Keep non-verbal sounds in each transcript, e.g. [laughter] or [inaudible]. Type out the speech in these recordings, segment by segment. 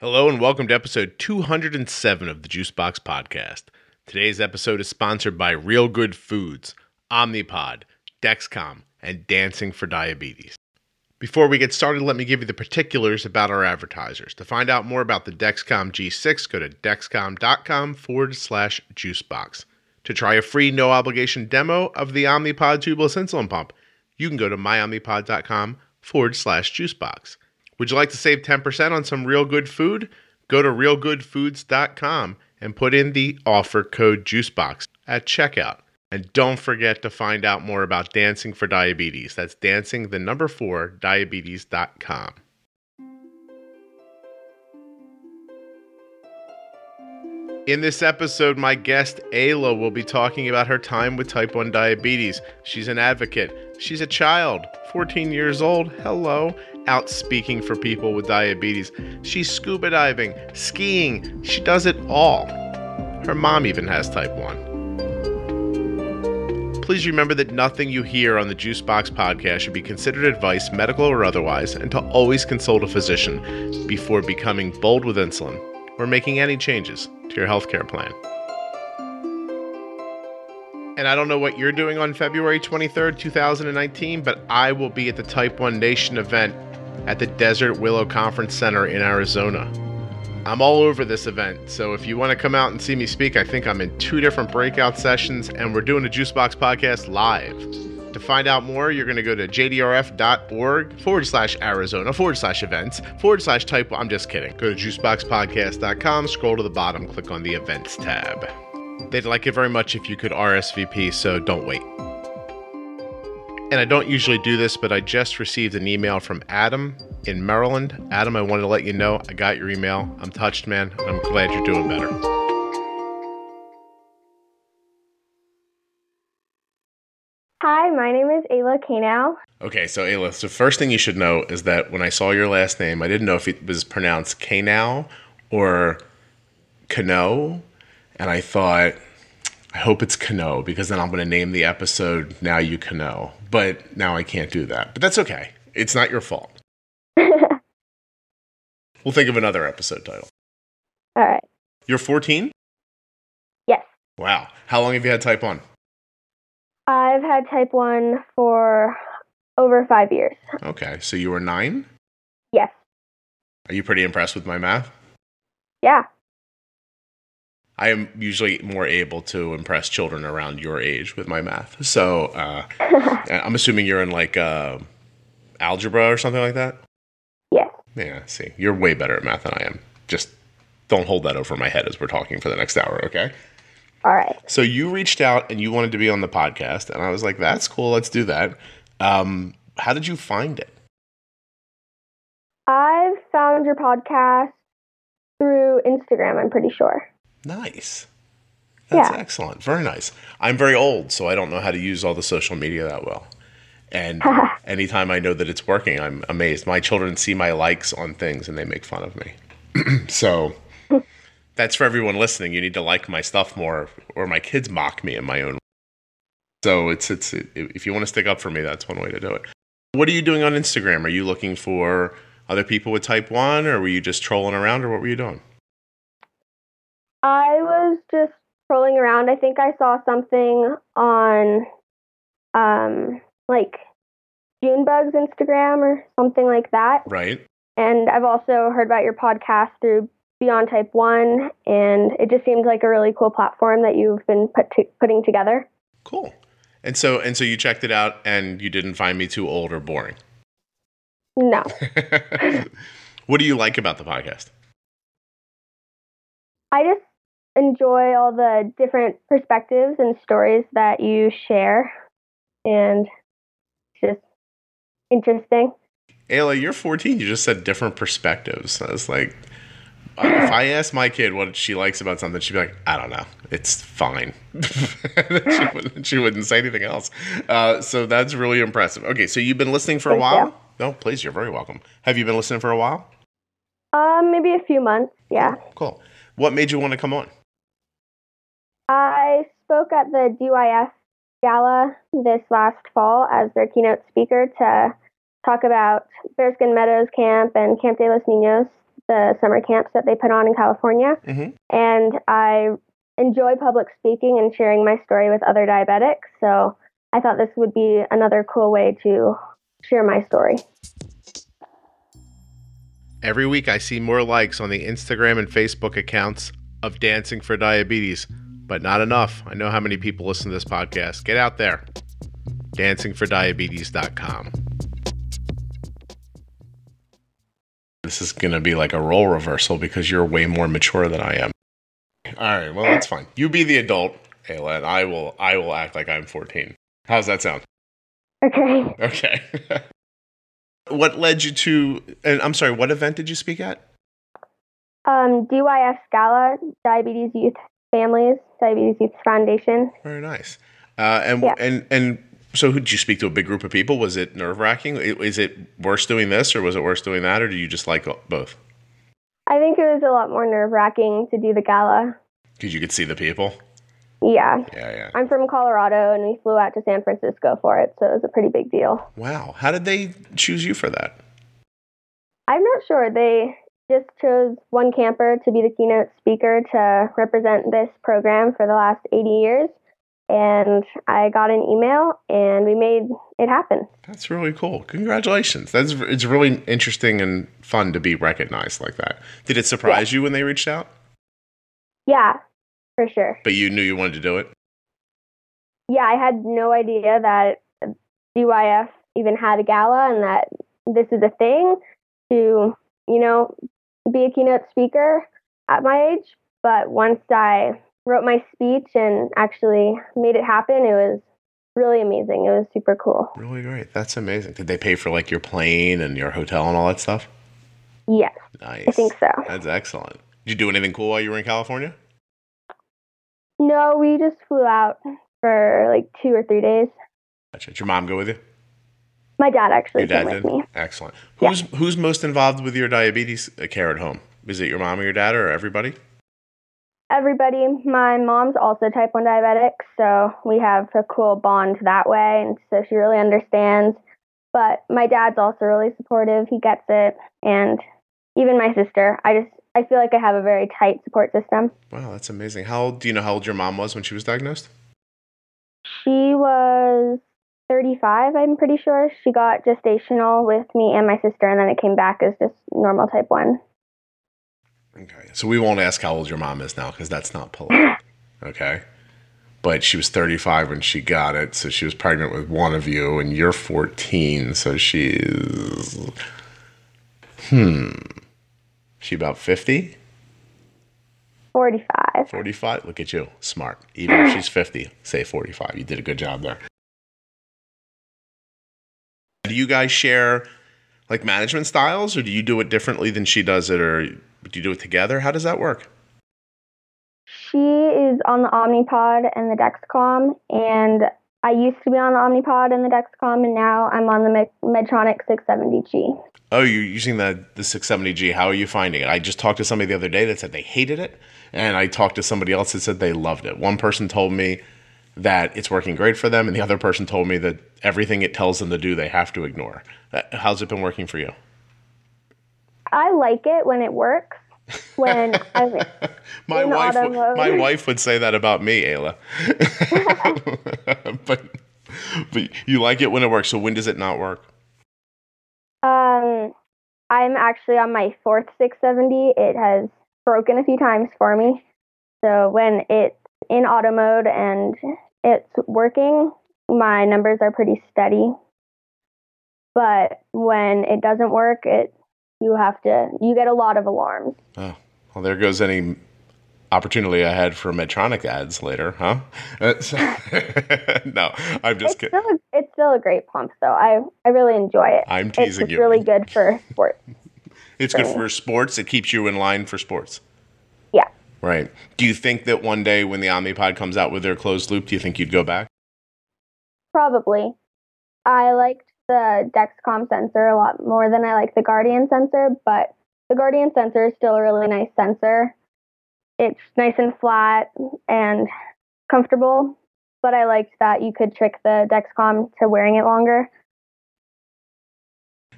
Hello and welcome to episode 207 of the Juicebox Podcast. Today's episode is sponsored by Real Good Foods, Omnipod, Dexcom, and Dancing for Diabetes. Before we get started, let me give you the particulars about our advertisers. To find out more about the Dexcom G6, go to dexcom.com forward slash juicebox. To try a free no obligation demo of the Omnipod tubeless insulin pump, you can go to myomnipod.com forward slash juicebox. Would you like to save 10% on some real good food? Go to realgoodfoods.com and put in the offer code JUICEBOX at checkout. And don't forget to find out more about Dancing for Diabetes. That's dancing the number 4 diabetes.com. In this episode, my guest Ayla will be talking about her time with type 1 diabetes. She's an advocate. She's a child, 14 years old. Hello. Out speaking for people with diabetes. She's scuba diving, skiing. She does it all. Her mom even has type 1. Please remember that nothing you hear on the Juicebox podcast should be considered advice, medical or otherwise, and to always consult a physician before becoming bold with insulin or making any changes to your healthcare plan. And I don't know what you're doing on February 23rd, 2019, but I will be at the Type 1 Nation event at the Desert Willow Conference Center in Arizona. I'm all over this event, so if you want to come out and see me speak, I think I'm in two different breakout sessions, and we're doing a Juicebox podcast live. To find out more, you're going to go to jdrf.org forward slash Arizona forward slash events forward slash type. I'm just kidding. Go to juiceboxpodcast.com, scroll to the bottom, click on the events tab. They'd like it very much if you could RSVP, so don't wait. And I don't usually do this, but I just received an email from Adam in Maryland. Adam, I wanted to let you know I got your email. I'm touched, man. I'm glad you're doing better. Hi, my name is Ayla Kanow. Okay, so Ayla, so first thing you should know is that when I saw your last name, I didn't know if it was pronounced Kanow or Kano, and I thought, I hope it's Kano because then I'm going to name the episode Now You Kano. But now I can't do that. But that's okay. It's not your fault. [laughs] we'll think of another episode title. All right. You're 14? Yes. Wow. How long have you had type 1? I've had type 1 for over five years. Okay, so you were nine? Yes. Are you pretty impressed with my math? Yeah. I am usually more able to impress children around your age with my math. So uh, [laughs] I'm assuming you're in like uh, algebra or something like that? Yes. Yeah, see. You're way better at math than I am. Just don't hold that over my head as we're talking for the next hour, okay? All right. So you reached out and you wanted to be on the podcast, and I was like, "That's cool. Let's do that." Um, how did you find it? I found your podcast through Instagram. I'm pretty sure. Nice. That's Yeah. excellent. Very nice. I'm very old, so I don't know how to use all the social media that well. And [laughs] anytime I know that it's working, I'm amazed. My children see my likes on things and they make fun of me. [clears throat] so that's for everyone listening. You need to like my stuff more, or my kids mock me in my own. So it's it's if you want to stick up for me, that's one way to do it. What are you doing on Instagram? Are you looking for other people with type one, or were you just trolling around, or what were you doing? I was just scrolling around. I think I saw something on um like Junebug's Instagram or something like that. Right. And I've also heard about your podcast through Beyond Type 1 and it just seemed like a really cool platform that you've been put to, putting together. Cool. And so and so you checked it out and you didn't find me too old or boring. No. [laughs] what do you like about the podcast? I just enjoy all the different perspectives and stories that you share, and just interesting. Ayla, you're 14. You just said different perspectives. I was like, uh, if I [laughs] asked my kid what she likes about something, she'd be like, I don't know. It's fine. [laughs] she, [laughs] wouldn't, she wouldn't say anything else. Uh, so that's really impressive. Okay, so you've been listening for a while? you. No, please, you're very welcome. Have you been listening for a while? Um, maybe a few months. Yeah, Cool. What made you want to come on? I spoke at the DYF gala this last fall as their keynote speaker to talk about Bearskin Meadows Camp and Camp de los Niños the summer camps that they put on in California. Mhm. And I enjoy public speaking and sharing my story with other diabetics. So I thought this would be another cool way to share my story. Every week I see more likes on the Instagram and Facebook accounts of Dancing for Diabetes, but not enough. I know how many people listen to this podcast. Get out there. dancingfordiabetes.com. This is going to be like a role reversal because you're way more mature than I am. All right, well that's fine. You be the adult, Ayla, and I will I will act like I'm 14. How's that sound? Okay. Okay. [laughs] what led you to and I'm sorry, what event did you speak at? Um, DYF Gala, Diabetes Youth Families, Diabetes Youth Foundation. Very nice. Uh, and Yeah. and and so, who did you speak to? A big group of people? Was it nerve wracking? Is it worse doing this, or was it worse doing that, or do you just like both? I think it was a lot more nerve wracking to do the gala. Because you could see the people. Yeah. Yeah, yeah. I'm from Colorado and we flew out to San Francisco for it, so it was a pretty big deal. Wow. How did they choose you for that? I'm not sure. They just chose one camper to be the keynote speaker to represent this program for the last 80 years. And I got an email and we made it happen. That's really cool. Congratulations. That's it's really interesting and fun to be recognized like that. Did it surprise you when they reached out? Yeah, for sure. But you knew you wanted to do it. Yeah, I had no idea that DYF even had a gala and that this is a thing to, you know, be a keynote speaker at my age. But once I wrote my speech and actually made it happen, it was really amazing. It was super cool. Really great. That's amazing. Did they pay for like your plane and your hotel and all that stuff? Yes, Nice. I think so. That's excellent. Did you do anything cool while you were in California? No, we just flew out for like two or three days. Gotcha. Did your mom go with you? My dad actually Your dad came did. with me. Excellent. Yeah. Who's who's most involved with your diabetes uh, care at home? Is it your mom or your dad or everybody? Everybody, my mom's also type 1 diabetic, so we have a cool bond that way, and so she really understands. But my dad's also really supportive. He gets it, and even my sister. I just I feel like I have a very tight support system. Wow, that's amazing. How old do you know how old your mom was when she was diagnosed? She was 35, I'm pretty sure. She got gestational with me and my sister, and then it came back as just normal type 1. Okay. So we won't ask how old your mom is now because that's not polite. [laughs] Okay. But she was 35 when she got it, so she was pregnant with one of you, and you're 14, so she's hmm. She about 50? 45. 45? Look at you. Smart. Even if [laughs] she's 50, say 45. You did a good job there. Do you guys share like management styles or do you do it differently than she does it or do you do it together? How does that work? She is on the Omnipod and the Dexcom, and I used to be on the Omnipod and the Dexcom, and now I'm on the Medtronic 670G. Oh, you're using the, the 670G. How are you finding it? I just talked to somebody the other day that said they hated it, and I talked to somebody else that said they loved it. One person told me that it's working great for them, and the other person told me that everything it tells them to do, they have to ignore. Uh, How's it been working for you? I like it when it works. When [laughs] I'm my wife, mode. my wife would say that about me, Ayla. [laughs] but but you like it when it works. So when does it not work? um, I'm actually on my fourth 670. It has broken a few times for me. So when it's in auto mode and it's working, my numbers are pretty steady. But when it doesn't work, it you have to you get a lot of alarms. Oh, well, there goes any opportunity I had for Medtronic ads later, huh? [laughs] No, I'm just It's kidding. still a, it's still a great pump though. I I really enjoy it. I'm teasing just you. It's really good for sports. [laughs] It's good for sports. It keeps you in line for sports. Right. Do you think that one day when the Omnipod comes out with their closed loop, do you think you'd go back? Probably. I liked the Dexcom sensor a lot more than I like the Guardian sensor, but the Guardian sensor is still a really nice sensor. It's nice and flat and comfortable, but I liked that you could trick the Dexcom to wearing it longer.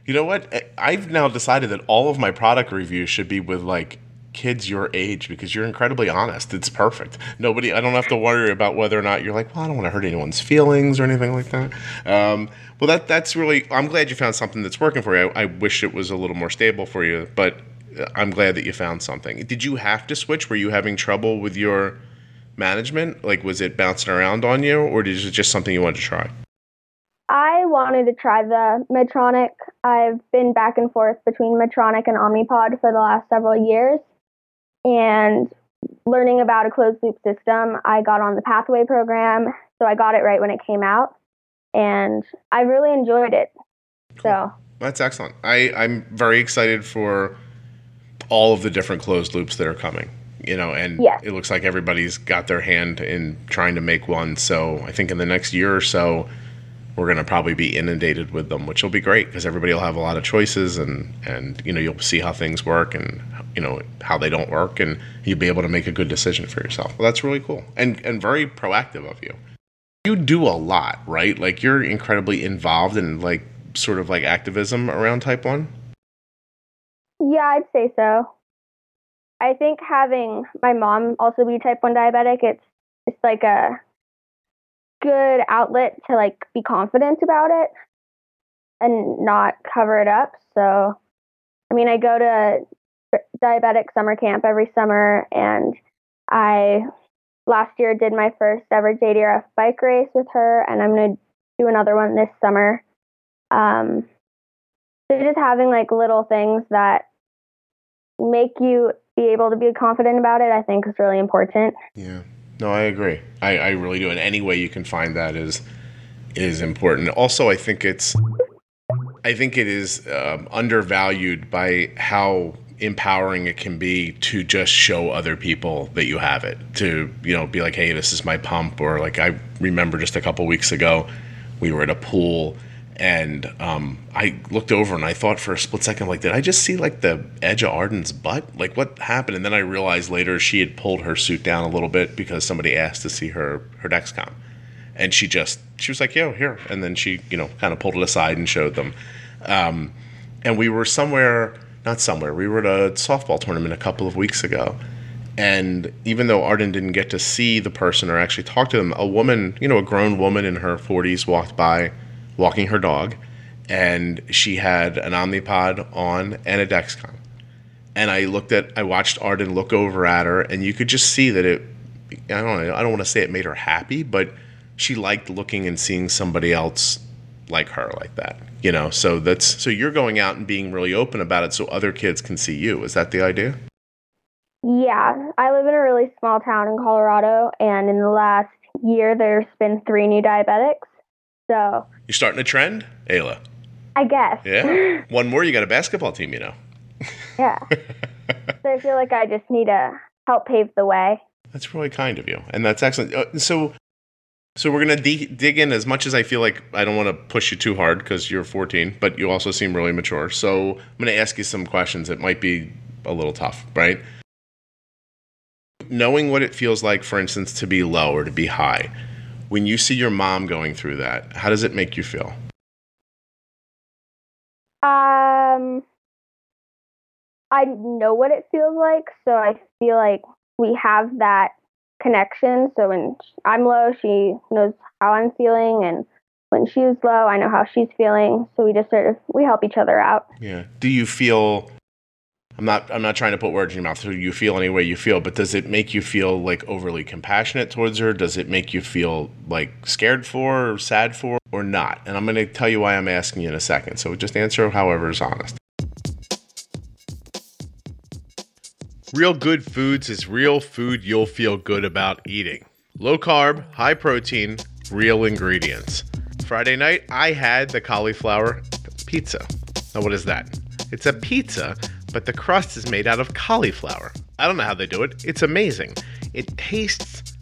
You know what? I've now decided that all of my product reviews should be with like kids your age because you're incredibly honest. It's perfect. Nobody, I don't have to worry about whether or not you're like, well, I don't want to hurt anyone's feelings or anything like that. Um, well, that that's really. I'm glad you found something that's working for you. I, I wish it was a little more stable for you, but I'm glad that you found something. Did you have to switch? Were you having trouble with your management? Like, was it bouncing around on you, or is it just something you wanted to try? I wanted to try the Medtronic. I've been back and forth between Medtronic and Omnipod for the last several years. And learning about a closed loop system, I got on the Pathway program. So I got it right when it came out. And I really enjoyed it. So that's excellent. I, I'm very excited for all of the different closed loops that are coming you know, and yes. it looks like everybody's got their hand in trying to make one. So I think in the next year or so, we're going to probably be inundated with them, which will be great because everybody will have a lot of choices and and you know you'll see how things work and you know how they don't work and you'll be able to make a good decision for yourself. Well, that's really cool and and very proactive of you. You do a lot, right? Like you're incredibly involved in like sort of like activism around type 1. Yeah, I'd say so. I think having my mom also be type 1 diabetic, it's it's like a good outlet to like be confident about it and not cover it up. So, I mean, I go to diabetic summer camp every summer, and I last year did my first ever JDRF bike race with her, and I'm gonna do another one this summer. Um, so just having like little things that make you be able to be confident about it, I think is really important. Yeah. No, I agree. I, I really do. And any way you can find that is is important. Also, I think it's I think it is um, undervalued by how empowering it can be to just show other people that you have it. To you know, be like, hey, this is my pump, or like I remember just a couple weeks ago, we were at a pool and um, I looked over and I thought for a split second, like, did I just see like the edge of Arden's butt? Like, what happened? And then I realized later she had pulled her suit down a little bit because somebody asked to see her her Dexcom, and she just she was like, "Yo, here," and then she you know kind of pulled it aside and showed them. Um, and we were somewhere, not somewhere, we were at a softball tournament a couple of weeks ago. And even though Arden didn't get to see the person or actually talk to them, a woman, you know, a grown woman in her 40s walked by walking her dog, and she had an Omnipod on and a Dexcom. And I looked at, I watched Arden look over at her, and you could just see that it. I don't know. I don't want to say it made her happy, but she liked looking and seeing somebody else like her like that. You know, so that's so you're going out and being really open about it so other kids can see you. Is that the idea? Yeah, I live in a really small town in Colorado, and in the last year, there's been three new diabetics. So you're starting a trend, Ayla. I guess. Yeah. [laughs] One more, you got a basketball team, you know. yeah. [laughs] so I feel like I just need to help pave the way. That's really kind of you, and that's excellent. Uh, so, so we're gonna de- dig in as much as I feel like I don't want to push you too hard because you're 14, but you also seem really mature. So I'm gonna ask you some questions that might be a little tough, right? Knowing what it feels like, for instance, to be low or to be high when you see your mom going through that, how does it make you feel? Um, I know what it feels like, so I feel like we have that connection. So when I'm low, she knows how I'm feeling, and when she's low, I know how she's feeling. So we just sort of we help each other out. Yeah. Do you feel I'm not I'm not trying to put words in your mouth. So you feel any way you feel, but does it make you feel like overly compassionate towards her? Does it make you feel like scared for or sad for or not? And I'm going to tell you why I'm asking you in a second. So just answer however is honest. Real Good Foods is real food you'll feel good about eating. Low carb, high protein, real ingredients. Friday night, I had the cauliflower pizza. Now, what is that? It's a pizza but the crust is made out of cauliflower. I don't know how they do it. It's amazing. It tastes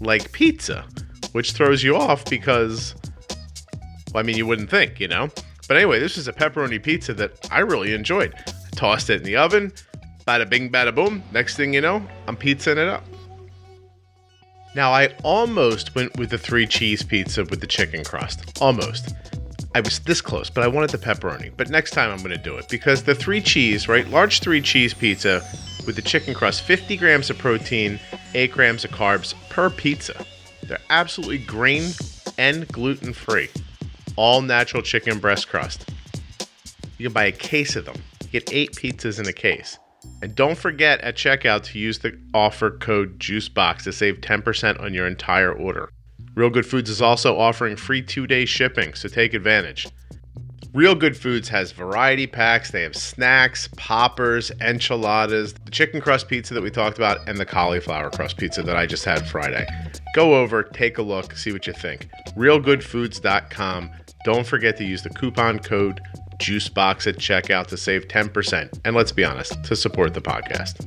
like pizza, which throws you off because, well, I mean, you wouldn't think, you know? But anyway, this is a pepperoni pizza that I really enjoyed. I tossed it in the oven, bada bing, bada boom. Next thing you know, I'm pizzaing it up. Now, I almost went with the three cheese pizza with the chicken crust. Almost. I was this close, but I wanted the pepperoni. But next time I'm going to do it because the three cheese, right? Large three cheese pizza with the chicken crust, 50 grams of protein, 8 grams of carbs per pizza. They're absolutely grain and gluten free. All natural chicken breast crust. You can buy a case of them. Get eight pizzas in a case. And don't forget at checkout to use the offer code JUICEBOX to save 10% on your entire order. Real Good Foods is also offering free two day shipping, so take advantage. Real Good Foods has variety packs. They have snacks, poppers, enchiladas, the chicken crust pizza that we talked about, and the cauliflower crust pizza that I just had Friday. Go over, take a look, see what you think. RealGoodFoods.com. Don't forget to use the coupon code JUICEBOX at checkout to save 10%. And let's be honest, to support the podcast.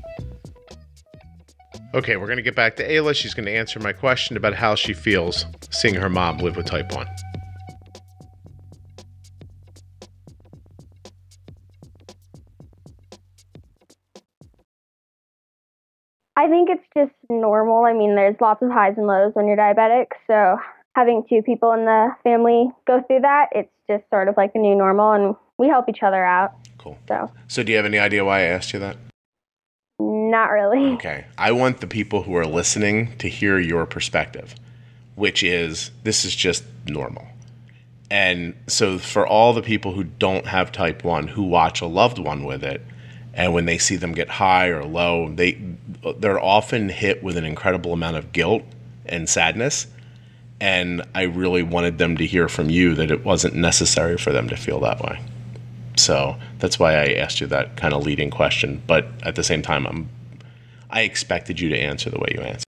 Okay, we're going to get back to Ayla. She's going to answer my question about how she feels seeing her mom live with type 1. I think it's just normal. I mean, there's lots of highs and lows when you're diabetic. So having two people in the family go through that, it's just sort of like a new normal, and we help each other out. Cool. So So, do you have any idea why I asked you that? Not really. [laughs] Okay. I want the people who are listening to hear your perspective, which is this is just normal. And so, for all the people who don't have type 1 who watch a loved one with it, and when they see them get high or low, they they're often hit with an incredible amount of guilt and sadness. And I really wanted them to hear from you that it wasn't necessary for them to feel that way. So that's why I asked you that kind of leading question. But at the same time, I'm I expected you to answer the way you answered.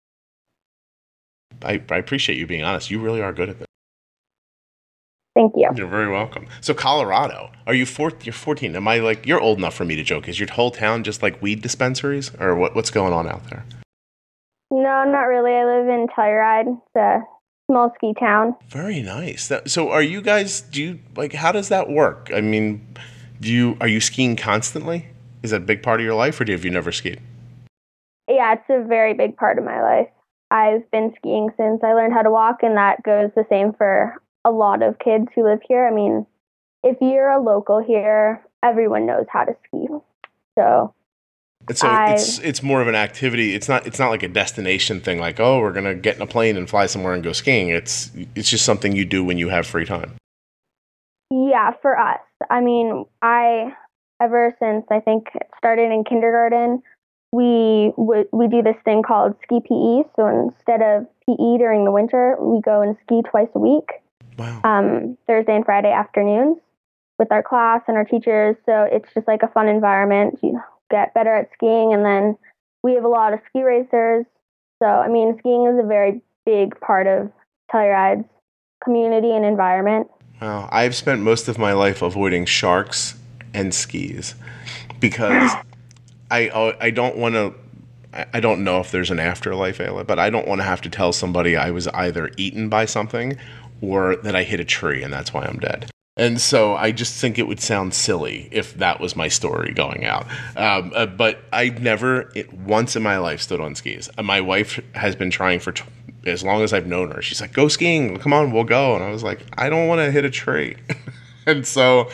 I, I appreciate you being honest. You really are good at this. Thank you. You're very welcome. So Colorado, are you four, You're 14. Am I like you're old enough for me to joke? Is your whole town just like weed dispensaries, or what, what's going on out there? No, not really. I live in Telluride. It's a small ski town. Very nice. That, so are you guys? Do you like? How does that work? I mean, do you are you skiing constantly? Is that a big part of your life, or do you, have you never skied? Yeah, it's a very big part of my life. I've been skiing since I learned how to walk, and that goes the same for a lot of kids who live here. I mean, if you're a local here, everyone knows how to ski. So And so I- it's it's more of an activity. It's not it's not like a destination thing. Like oh, we're gonna get in a plane and fly somewhere and go skiing. It's it's just something you do when you have free time. Yeah, for us. I mean, I ever since I think it started in kindergarten, we would we do this thing called ski PE. So instead of PE during the winter, we go and ski twice a week, Wow. um, Thursday and Friday afternoons, with our class and our teachers. So it's just like a fun environment. You get better at skiing, and then we have a lot of ski racers. So I mean, skiing is a very big part of Telluride's community and environment. Wow. I've spent most of my life avoiding sharks and skis because I I don't want to. I don't know if there's an afterlife, Ayla, but I don't want to have to tell somebody I was either eaten by something or that I hit a tree and that's why I'm dead. And so I just think it would sound silly if that was my story going out. Um, uh, but I've never, it, once in my life, stood on skis. My wife has been trying for t- as long as I've known her. She's like, go skiing. Come on, we'll go. And I was like, I don't want to hit a tree. [laughs] and so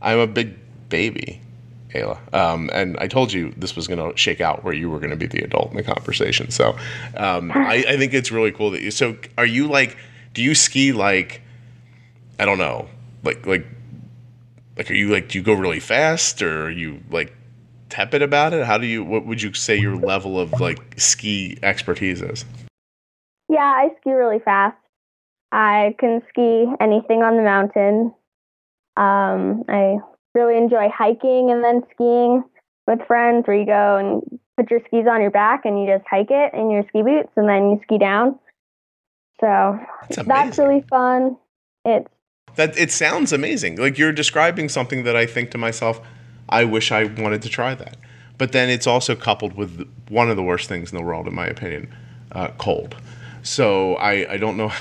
I'm a big baby. Ayla. Um, and I told you this was going to shake out where you were going to be the adult in the conversation. So um, I, I think it's really cool that you. So are you like? Do you ski like? I don't know. Like like like are you like? Do you go really fast or are you like tepid about it? How do you? What would you say your level of like ski expertise is? Yeah, I ski really fast. I can ski anything on the mountain. Um, I really enjoy hiking and then skiing with friends where you go and put your skis on your back and you just hike it in your ski boots and then you ski down. So That's that's really fun. It's That it sounds amazing. Like you're describing something that I think to myself, I wish I wanted to try that. But then it's also coupled with one of the worst things in the world, in my opinion, uh, cold. So I, I don't know.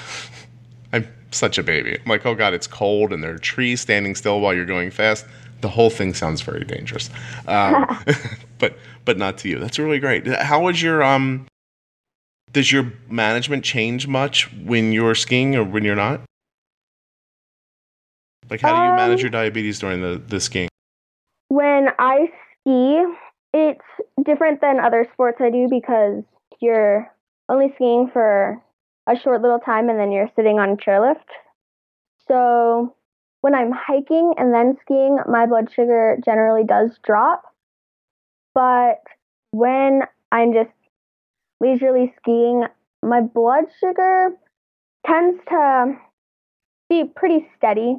[laughs] I'm such a baby. I'm like, oh god, it's cold, and there are trees standing still while you're going fast. The whole thing sounds very dangerous. Um, [laughs] [laughs] but but not to you. That's really great. How was your um? Does your management change much when you're skiing or when you're not? Like, how do you manage Um, your diabetes during the, the skiing? When I ski, it's different than other sports I do because you're only skiing for a short little time and then you're sitting on a chairlift. So when I'm hiking and then skiing, my blood sugar generally does drop. But when I'm just leisurely skiing, my blood sugar tends to be pretty steady.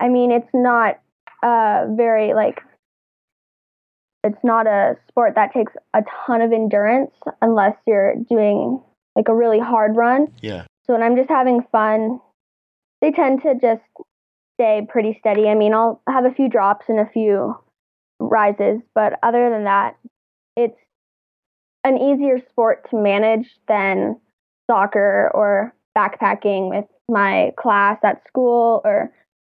I mean, it's not uh, very like it's not a sport that takes a ton of endurance unless you're doing like a really hard run. Yeah. So when I'm just having fun, they tend to just stay pretty steady. I mean, I'll have a few drops and a few rises, but other than that, it's an easier sport to manage than soccer or backpacking with my class at school or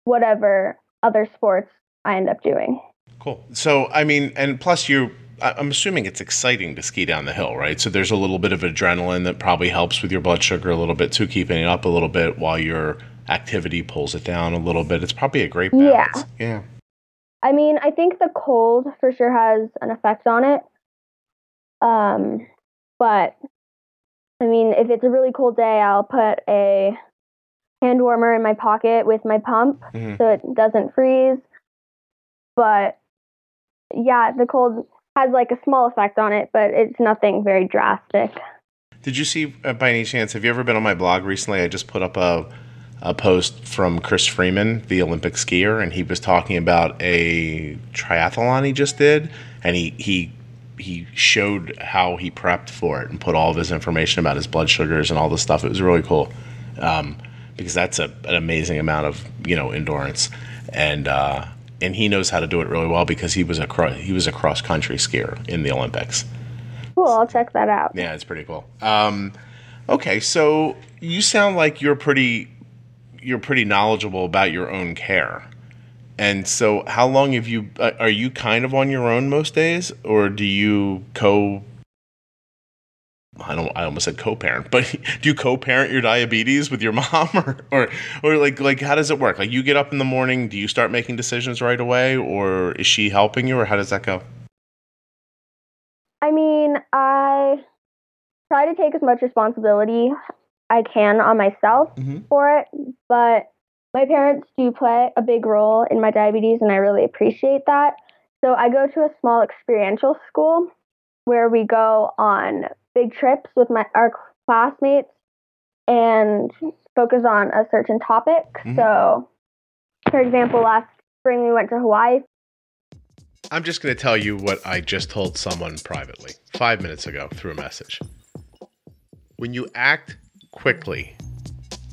whatever other sports I end up doing. Cool. So, I mean, and plus, you, I- I'm assuming it's exciting to ski down the hill, right? So, there's a little bit of adrenaline that probably helps with your blood sugar a little bit too, keeping it up a little bit while your activity pulls it down a little bit. It's probably a great Yeah. balance. Yeah. yeah. I mean, I think the cold for sure has an effect on it. Um, but I mean, if it's a really cold day, I'll put a hand warmer in my pocket with my pump Mhm. so it doesn't freeze. But yeah, the cold has like a small effect on it, but it's nothing very drastic. Did you see, uh, by any chance, have you ever been on my blog recently? I just put up a, a post from Chris Freeman, the Olympic skier, and he was talking about a triathlon he just did, and he he he showed how he prepped for it and put all of his information about his blood sugars and all this stuff. It was really cool um, because that's a, an amazing amount of you know endurance, and uh, and he knows how to do it really well because he was a cro- he was a cross country skier in the Olympics. Cool, I'll check that out. Yeah, it's pretty cool. Um, okay, so you sound like you're pretty you're pretty knowledgeable about your own care. And so, how long have you? Uh, are you kind of on your own most days, or do you co? I don't. I almost said co-parent, but [laughs] do you co-parent your diabetes with your [laughs] mom, or, or, or like, like, how does it work? Like, you get up in the morning, do you start making decisions right away, or is she helping you, or how does that go? I mean, I try to take as much responsibility I can on myself Mhm. for it, but my parents do play a big role in my diabetes, and I really appreciate that. So I go to a small experiential school where we go on big trips with my our classmates and focus on a certain topic. Mhm. So, for example, last spring we went to Hawaii I'm just going to tell you what I just told someone privately five minutes ago through a message. When you act quickly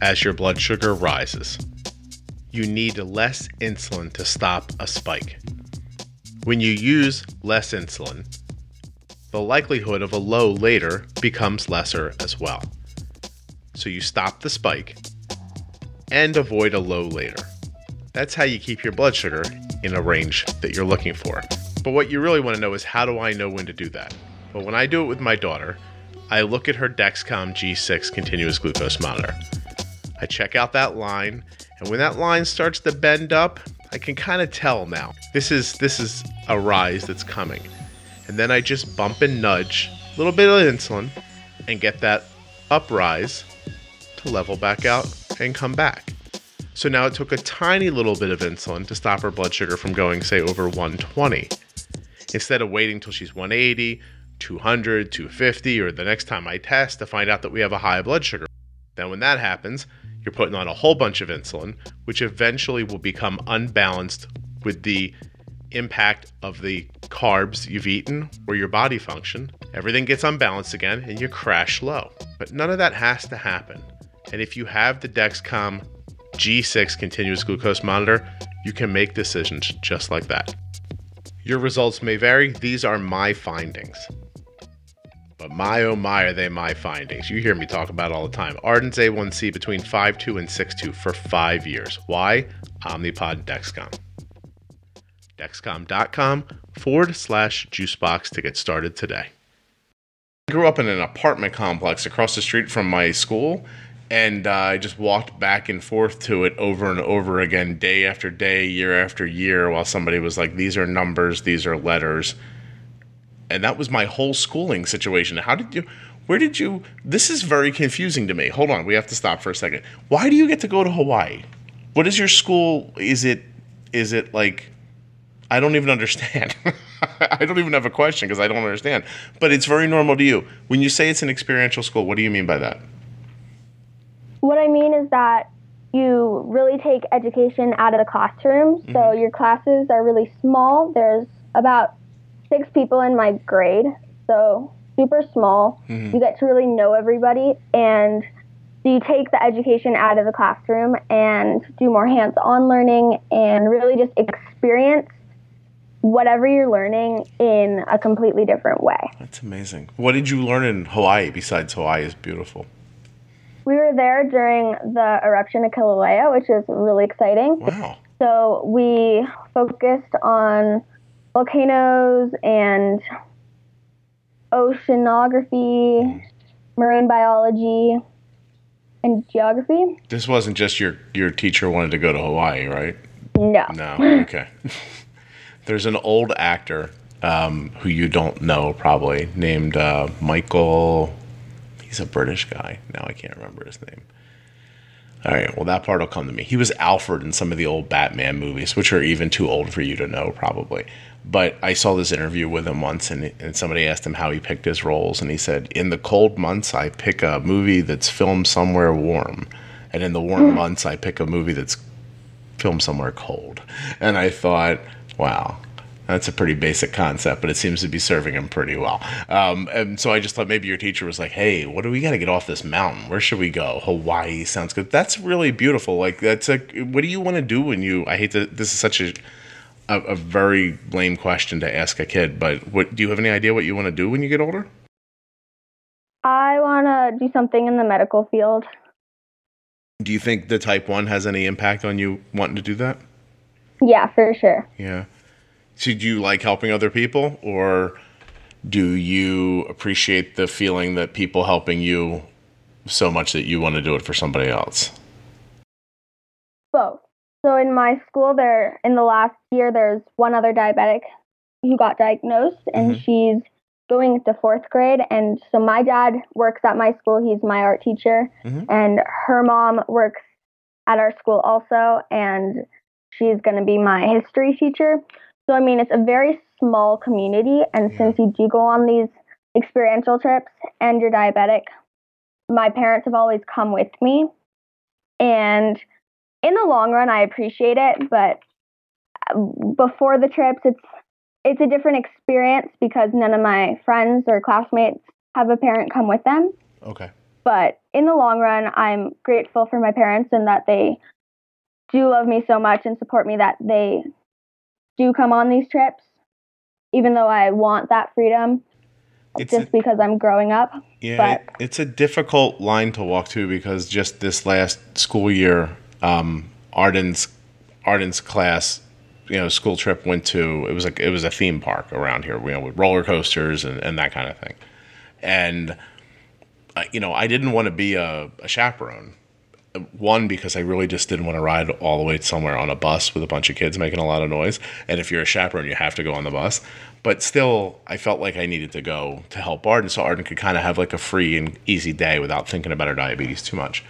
as your blood sugar rises, you need less insulin to stop a spike. When you use less insulin, the likelihood of a low later becomes lesser as well. So you stop the spike and avoid a low later. That's how you keep your blood sugar in a range that you're looking for. But what you really want to know is how do I know when to do that? Well, when I do it with my daughter, I look at her Dexcom G6 continuous glucose monitor. I check out that line, and when that line starts to bend up, I can kind of tell now. This is this is a rise that's coming. And then I just bump and nudge a little bit of insulin and get that uprise to level back out and come back. So now it took a tiny little bit of insulin to stop her blood sugar from going, say, over 120. Instead of waiting till she's 180, 200, 250, or the next time I test to find out that we have a high blood sugar. Then when that happens, you're putting on a whole bunch of insulin, which eventually will become unbalanced with the impact of the carbs you've eaten or your body function. Everything gets unbalanced again and you crash low. But none of that has to happen. And if you have the Dexcom G6 continuous glucose monitor, you can make decisions just like that. Your results may vary. These are my findings. But my oh my are they my findings. You hear me talk about all the time. Arden's A1C between 5.2 and 6.2 for five years. Why? Omnipod Dexcom. Dexcom.com forward slash juicebox to get started today. I grew up in an apartment complex across the street from my school, and uh, I just walked back and forth to it over and over again, day after day, year after year, while somebody was like, "These are numbers, these are letters," and that was my whole schooling situation. How did you? Where did you? This is very confusing to me. Hold on, we have to stop for a second. Why do you get to go to Hawaii? What is your school? Is it? Is it like? I don't even understand. [laughs] I don't even have a question because I don't understand. But it's very normal to you. When you say it's an experiential school, what do you mean by that? What I mean is that you really take education out of the classroom. Mm-hmm. So your classes are really small. There's about six people in my grade. So super small. Mm-hmm. You get to really know everybody and you take the education out of the classroom and do more hands-on learning and really just experience whatever you're learning in a completely different way. That's amazing. What did you learn in Hawaii besides Hawaii is beautiful? We were there during the eruption of Kilauea, which is really exciting. Wow. So we focused on volcanoes and oceanography, mm-hmm. marine biology, and geography. This wasn't just your your teacher wanted to go to Hawaii, right? No. No. [laughs] Okay. [laughs] There's an old actor um, who you don't know probably named uh, Michael. He's a British guy. Now I can't remember his name. All right, well, that part will come to me. He was Alfred in some of the old Batman movies, which are even too old for you to know, probably. But I saw this interview with him once, and, and somebody asked him how he picked his roles. And he said, In the cold months, I pick a movie that's filmed somewhere warm. And in the warm months, I pick a movie that's filmed somewhere cold. And I thought, wow, that's a pretty basic concept, but it seems to be serving him pretty well. Um, and so I just thought maybe your teacher was like, "Hey, what do we got to get off this mountain? Where should we go? Hawaii sounds good. That's really beautiful. Like that's a. What do you want to do when you? I hate that this is such a, a, a very lame question to ask a kid, but what do you have any idea what you want to do when you get older? I want to do something in the medical field. Do you think the type one has any impact on you wanting to do that? Yeah, for sure. Yeah. So do you like helping other people or do you appreciate the feeling that people helping you so much that you want to do it for somebody else? Both. So in my school there in the last year there's one other diabetic who got diagnosed and mm-hmm. she's going into fourth grade and so my dad works at my school he's my art teacher mm-hmm. and her mom works at our school also and she's going to be my history teacher. So, I mean, it's a very small community. And yeah. since you do go on these experiential trips and you're diabetic, my parents have always come with me. And in the long run, I appreciate it. But uh, before the trips, it's it's a different experience because none of my friends or classmates have a parent come with them. Okay. But in the long run, I'm grateful for my parents and that they do love me so much and support me that they do come on these trips, even though I want that freedom. It's just a, because I'm growing up. Yeah, but, it's a difficult line to walk to because just this last school year, um, Arden's Arden's class, you know, school trip went to it was like it was a theme park around here, you know, with roller coasters and, and that kind of thing. And uh, you know, I didn't want to be a, a chaperone one because I really just didn't want to ride all the way somewhere on a bus with a bunch of kids making a lot of noise. And if you're a chaperone, you have to go on the bus. But still, I felt like I needed to go to help Arden so Arden could kind of have like a free and easy day without thinking about her diabetes too much.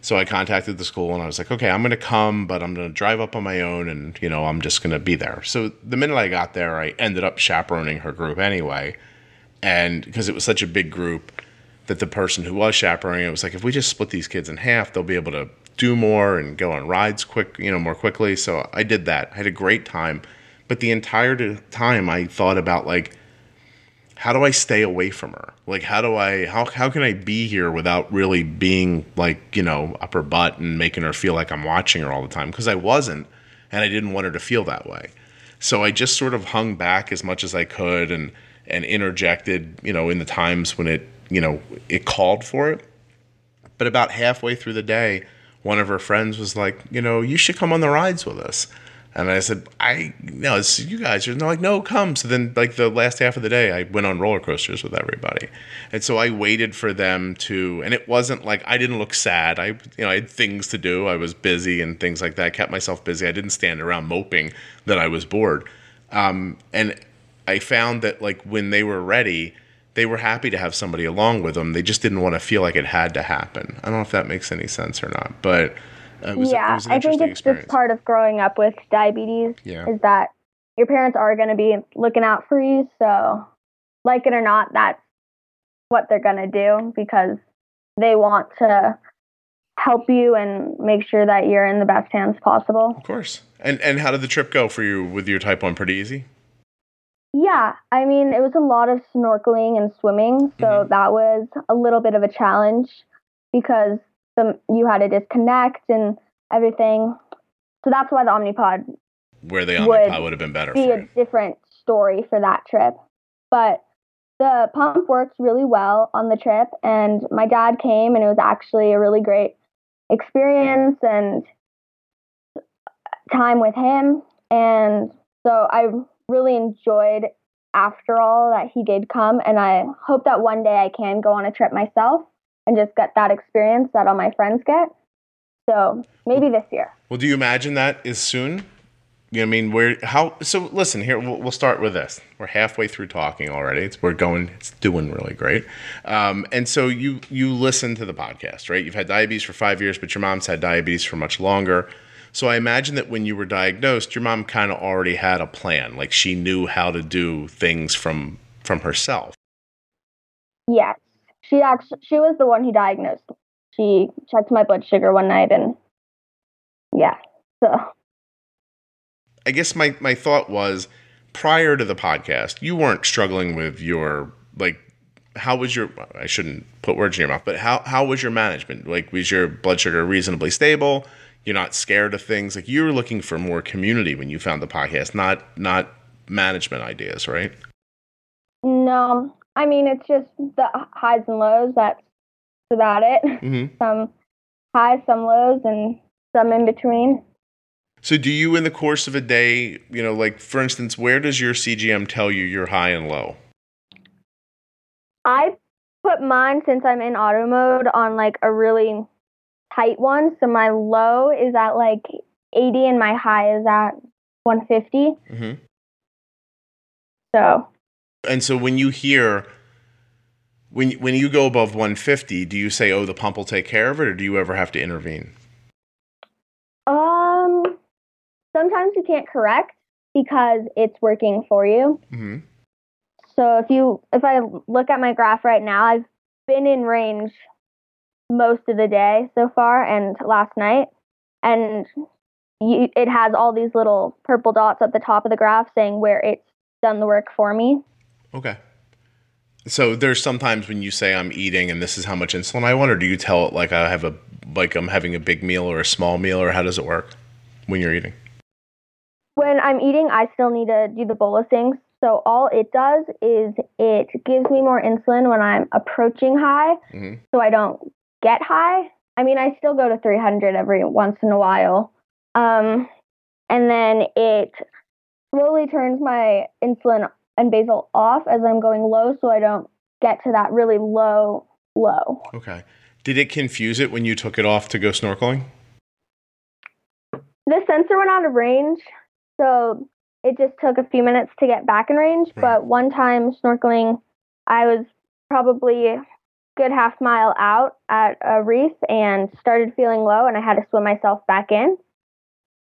So I contacted the school and I was like, okay, I'm going to come, but I'm going to drive up on my own and, you know, I'm just going to be there. So the minute I got there, I ended up chaperoning her group anyway. And because it was such a big group, that the person who was chaperoning it was like, if we just split these kids in half, they'll be able to do more and go on rides quick, you know, more quickly. So I did that. I had a great time. But the entire time I thought about like, how do I stay away from her? Like, how do I, how, how can I be here without really being like, you know, up her butt and making her feel like I'm watching her all the time? Because I wasn't, and I didn't want her to feel that way. So I just sort of hung back as much as I could and, and interjected, you know, in the times when it you know, it called for it. But about halfway through the day, one of her friends was like, you know, you should come on the rides with us. And I said, I no, it's you guys. And they're like, no, come. So then, like the last half of the day, I went on roller coasters with everybody, and so I waited for them to. And it wasn't like I didn't look sad. I, you know, I had things to do. I was busy and things like that. I kept myself busy. I didn't stand around moping that I was bored. Um, and I found that like when they were ready, they were happy to have somebody along with them. They just didn't want to feel like it had to happen. I don't know if that makes any sense or not, but uh, it was, yeah, it was an I think it's experience. just part of growing up with diabetes Yeah. is that your parents are going to be looking out for you. So, like it or not, that's what they're going to do because they want to help you and make sure that you're in the best hands possible. Of course. And and how did the trip go for you with your type one? Pretty easy. Yeah, I mean, it was a lot of snorkeling and swimming, so Mhm. that was a little bit of a challenge because the you had to disconnect and everything. So that's why the Omnipod Where the Would Omnipod would have been better for be a different story for that trip. But the pump worked really well on the trip, and my dad came, and it was actually a really great experience and time with him. And so I really enjoyed after all that he did come, and I hope that one day I can go on a trip myself and just get that experience that all my friends get. So maybe this year. Well, do you imagine that is soon? You know, I mean, where how? So listen here. We'll, we'll start with this. We're halfway through talking already. It's we're going. It's doing really great. Um, and so you you listen to the podcast, right? You've had diabetes for five years, but your mom's had diabetes for much longer. So I imagine that when you were diagnosed, your mom kind of already had a plan. Like she knew how to do things from from herself. Yes, she actually she was the one who diagnosed. me. She checked my blood sugar one night, and yeah, so I guess my my thought was prior to the podcast, you weren't struggling with your like how was your I shouldn't put words in your mouth, but how how was your management? Like was your blood sugar reasonably stable? You're not scared of things. Like you were looking for more community when you found the podcast, not not management ideas, right? no, I mean it's just the highs and lows. That's about it. Mm-hmm. [laughs] Some highs, some lows, and some in between. So do you in the course of a day, you know, like for instance, where does your CGM tell you you're high and low? I put mine since I'm in auto mode on like a really tight one. So my low is at like 80 and my high is at 150. Mm-hmm. So And so when you hear when when you go above 150, do you say, "Oh, the pump will take care of it," or do you ever have to intervene? um sometimes you can't correct because it's working for you. Mm-hmm. So if you if I look at my graph right now, I've been in range most of the day so far and last night and you, it has all these little purple dots at the top of the graph saying where it's done the work for me. Okay. So there's sometimes when you say I'm eating and this is how much insulin I want, or do you tell it like I have a like I'm having a big meal or a small meal, or how does it work when you're eating? When I'm eating, I still need to do the bolusing. So all it does is it gives me more insulin when I'm approaching high hmm so I don't get high. I mean, I still go to 300 every once in a while. Um, and then it slowly turns my insulin and basal off as I'm going low so I don't get to that really low low. Okay. Did it confuse it when you took it off to go snorkeling? The sensor went out of range, so it just took a few minutes to get back in range. Right. But one time snorkeling, I was probably good half mile out at a reef and started feeling low, and I had to swim myself back in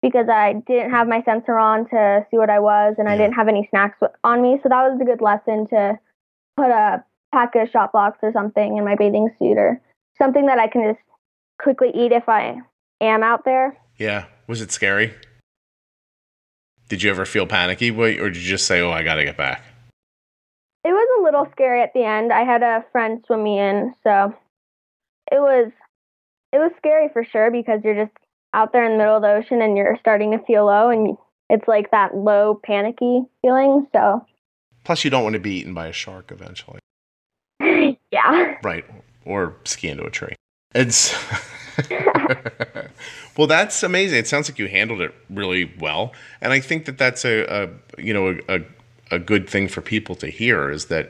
because I didn't have my sensor on to see what I was, and I didn't have any snacks on me. So that was a good lesson to put a pack of Shot Bloks or something in my bathing suit or something that I can just quickly eat if I am out there. Yeah. Was it scary? Did you ever feel panicky, or did you just say, "Oh, I got to get back"? It was a little scary at the end. I had a friend swim me in, so it was it was scary for sure because you're just out there in the middle of the ocean and you're starting to feel low and it's like that low panicky feeling. So Plus, you don't want to be eaten by a shark eventually. [laughs] yeah. Right. Or ski into a tree. It's [laughs] well, that's amazing. It sounds like you handled it really well, and I think that that's a, a you know a, a good thing for people to hear is that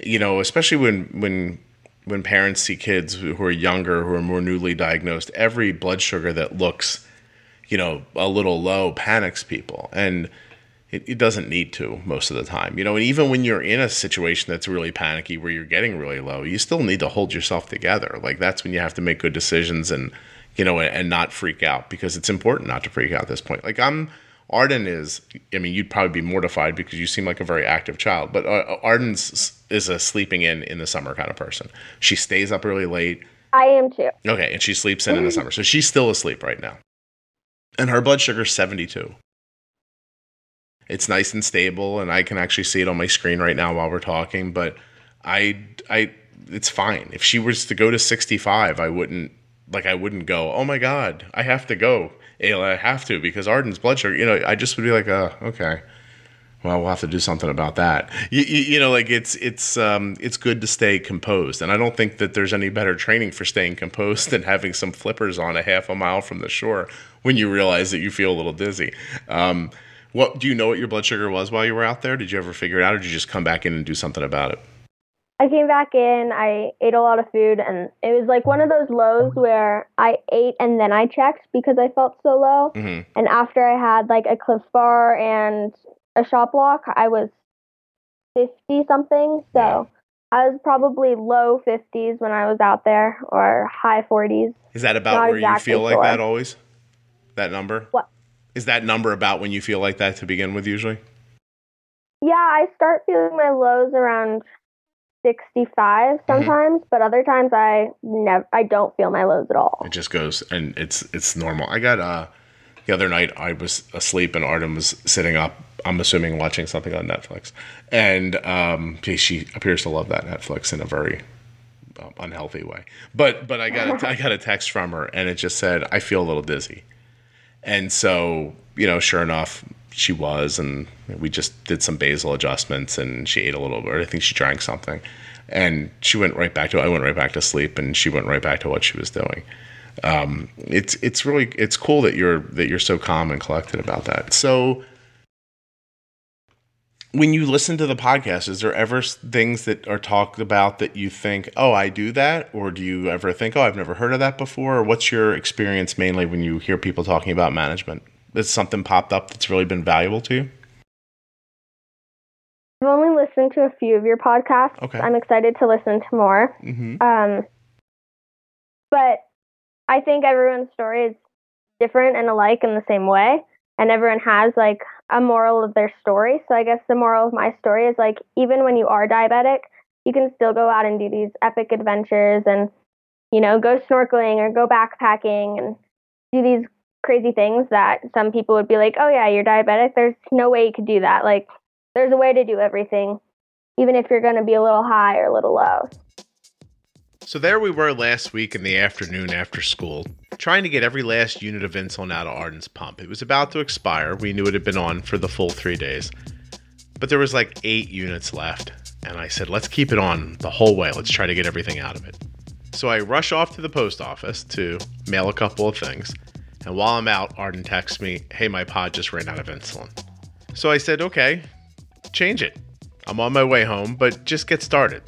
you know especially when when when parents see kids who are younger who are more newly diagnosed every blood sugar that looks you know a little low panics people. And it, it, doesn't need to most of the time you know and even when you're in a situation that's really panicky where you're getting really low you still need to hold yourself together. Like that's when you have to make good decisions and you know and, and not freak out because it's important not to freak out at this point. Like i'm Arden is, I mean, you'd probably be mortified because you seem like a very active child, but uh, Arden's is a sleeping in in the summer kind of person. She stays up really late. I am too. Okay, and she sleeps in in the summer. So she's still asleep right now. And her blood sugar's 72. It's nice and stable, and I can actually see it on my screen right now while we're talking, but I, I, it's fine. If she was to go to 65, I wouldn't, like, I wouldn't go, oh my God, I have to go I have to because Arden's blood sugar. You know, I just would be like, uh, okay. Well, we'll have to do something about that. You, you, you, know, like it's it's um, it's good to stay composed, and I don't think that there's any better training for staying composed than having some flippers on a half a mile from the shore when you realize that you feel a little dizzy. Um, what do you know what your blood sugar was while you were out there? Did you ever figure it out, or did you just come back in and do something about it? I came back in, I ate a lot of food, and it was like one of those lows where I ate and then I checked because I felt so low. Mm-hmm. And after I had like a Clif bar and a Shot Blok, I was 50 something. So yeah. I was probably low 50s when I was out there or high 40s. Is that about Not where exactly you feel like sure. that always? That number? What? Is that number about when you feel like that to begin with usually? Yeah, I start feeling my lows around 65 mm-hmm. sometimes, mm-hmm. but other times I never I don't feel my lows at all. It just goes and it's it's normal. I got uh the other night I was asleep and Arden was sitting up. I'm assuming watching something on Netflix, and um, she appears to love that Netflix in a very um, unhealthy way. But but I got a, I got a text from her and it just said I feel a little dizzy, and so you know sure enough she was, and we just did some basal adjustments, and she ate a little bit. I think she drank something, and she went right back to. I went right back to sleep, and she went right back to what she was doing. Um, it's it's really it's cool that you're that you're so calm and collected about that. So when you listen to the podcast, is there ever things that are talked about that you think, oh, I do that? Or do you ever think, oh, I've never heard of that before? Or what's your experience mainly when you hear people talking about management? Is something popped up that's really been valuable to you? I've only listened to a few of your podcasts. Okay. I'm excited to listen to more. Mm-hmm. Um, but I think everyone's story is different and alike in the same way. And everyone has like a moral of their story. So I guess the moral of my story is like, even when you are diabetic, you can still go out and do these epic adventures and, you know, go snorkeling or go backpacking and do these crazy things that some people would be like, oh, yeah, you're diabetic. There's no way you could do that. Like, there's a way to do everything, even if you're going to be a little high or a little low. So there we were last week in the afternoon after school, trying to get every last unit of insulin out of Arden's pump. It was about to expire. We knew it had been on for the full three days. But there was like eight units left. And I said, let's keep it on the whole way. Let's try to get everything out of it. So I rush off to the post office to mail a couple of things. And while I'm out, Arden texts me, hey, my pod just ran out of insulin. So I said, okay, change it. I'm on my way home, but just get started.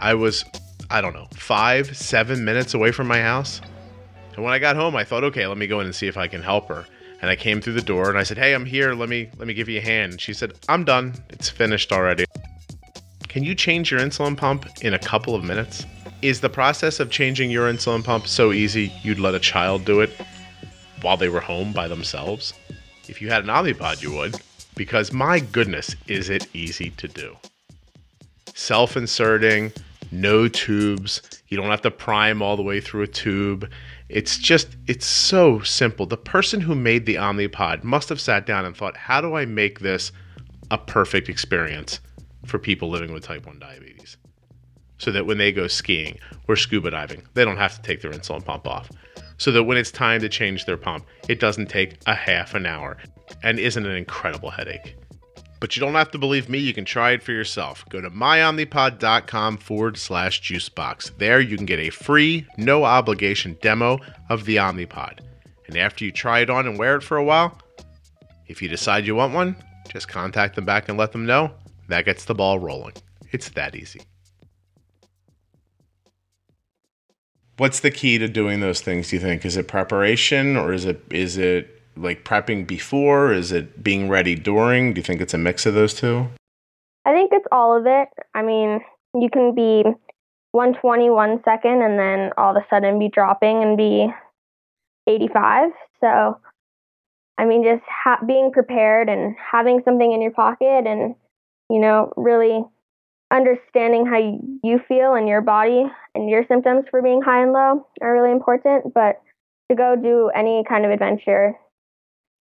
I was, I don't know, five, seven minutes away from my house. And when I got home, I thought, okay, let me go in and see if I can help her. And I came through the door and I said, hey, I'm here. Let me let me give you a hand. And she said, I'm done. It's finished already. Can you change your insulin pump in a couple of minutes? Is the process of changing your insulin pump so easy you'd let a child do it? while they were home by themselves? If you had an Omnipod, you would, because my goodness, is it easy to do. Self inserting, no tubes, you don't have to prime all the way through a tube. It's just, it's so simple. The person who made the Omnipod must have sat down and thought, how do I make this a perfect experience for people living with type 1 diabetes? So that when they go skiing or scuba diving, they don't have to take their insulin pump off so that when it's time to change their pump, it doesn't take a half an hour and isn't an incredible headache. But you don't have to believe me. You can try it for yourself. Go to myomnipod.com forward slash juicebox. There you can get a free, no obligation demo of the Omnipod. And after you try it on and wear it for a while, if you decide you want one, just contact them back and let them know. That gets the ball rolling. It's that easy. What's the key to doing those things, do you think? Is it preparation or is it is it like prepping before? Is it being ready during? Do you think it's a mix of those two? I think it's all of it. I mean, you can be 120 one second and then all of a sudden be dropping and be 85. So, I mean, just ha- being prepared and having something in your pocket and, you know, really understanding how you feel and your body and your symptoms for being high and low are really important. But to go do any kind of adventure,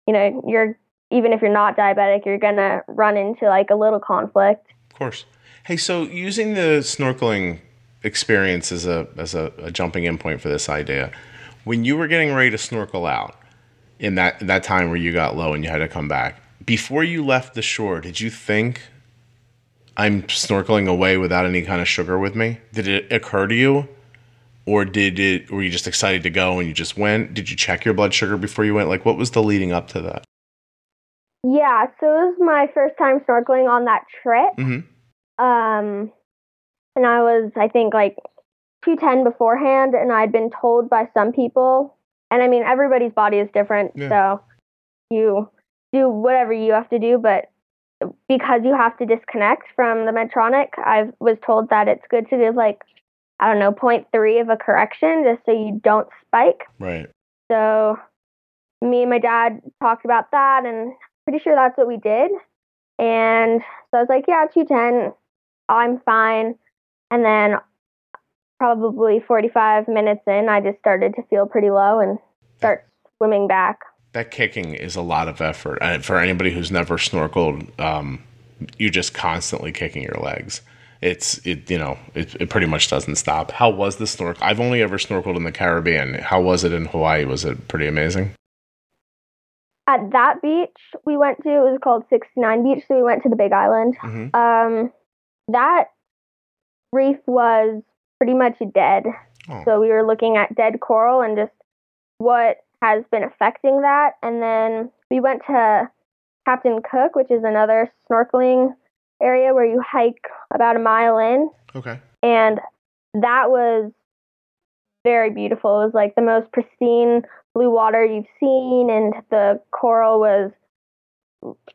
you know, you're even if you're not diabetic, you're gonna run into like a little conflict. Of course. Hey, so using the snorkeling experience as a as a, a jumping in point for this idea, when you were getting ready to snorkel out in that that time where you got low and you had to come back, before you left the shore, did you think I'm snorkeling away without any kind of sugar with me? Did it occur to you? Or did it were you just excited to go and you just went? Did you check your blood sugar before you went? Like what was the leading up to that? Yeah, so it was my first time snorkeling on that trip. Mm-hmm. Um and I was I think like 210 beforehand and I'd been told by some people and I mean everybody's body is different, Yeah. so you do whatever you have to do, but because you have to disconnect from the Medtronic, I was told that it's good to give like I don't know 0.3 of a correction just so you don't spike. Right. So me and my dad talked about that and pretty sure that's what we did. And so I was like, yeah, 210, I'm fine. And then probably 45 minutes in, I just started to feel pretty low and start swimming back. That kicking is a lot of effort. And for anybody who's never snorkeled, um, you're just constantly kicking your legs. It's it you know it, it pretty much doesn't stop. How was the snorkel? I've only ever snorkeled in the Caribbean. How was it in Hawaii? Was it pretty amazing? At that beach we went to, it was called 69 Beach, so we went to the Big Island. Mm-hmm. Um, that reef was pretty much dead. Oh. So we were looking at dead coral and just what has been affecting that. And then we went to Captain Cook, which is another snorkeling area where you hike about a mile in. Okay. And that was very beautiful. It was like the most pristine blue water you've seen, and the coral was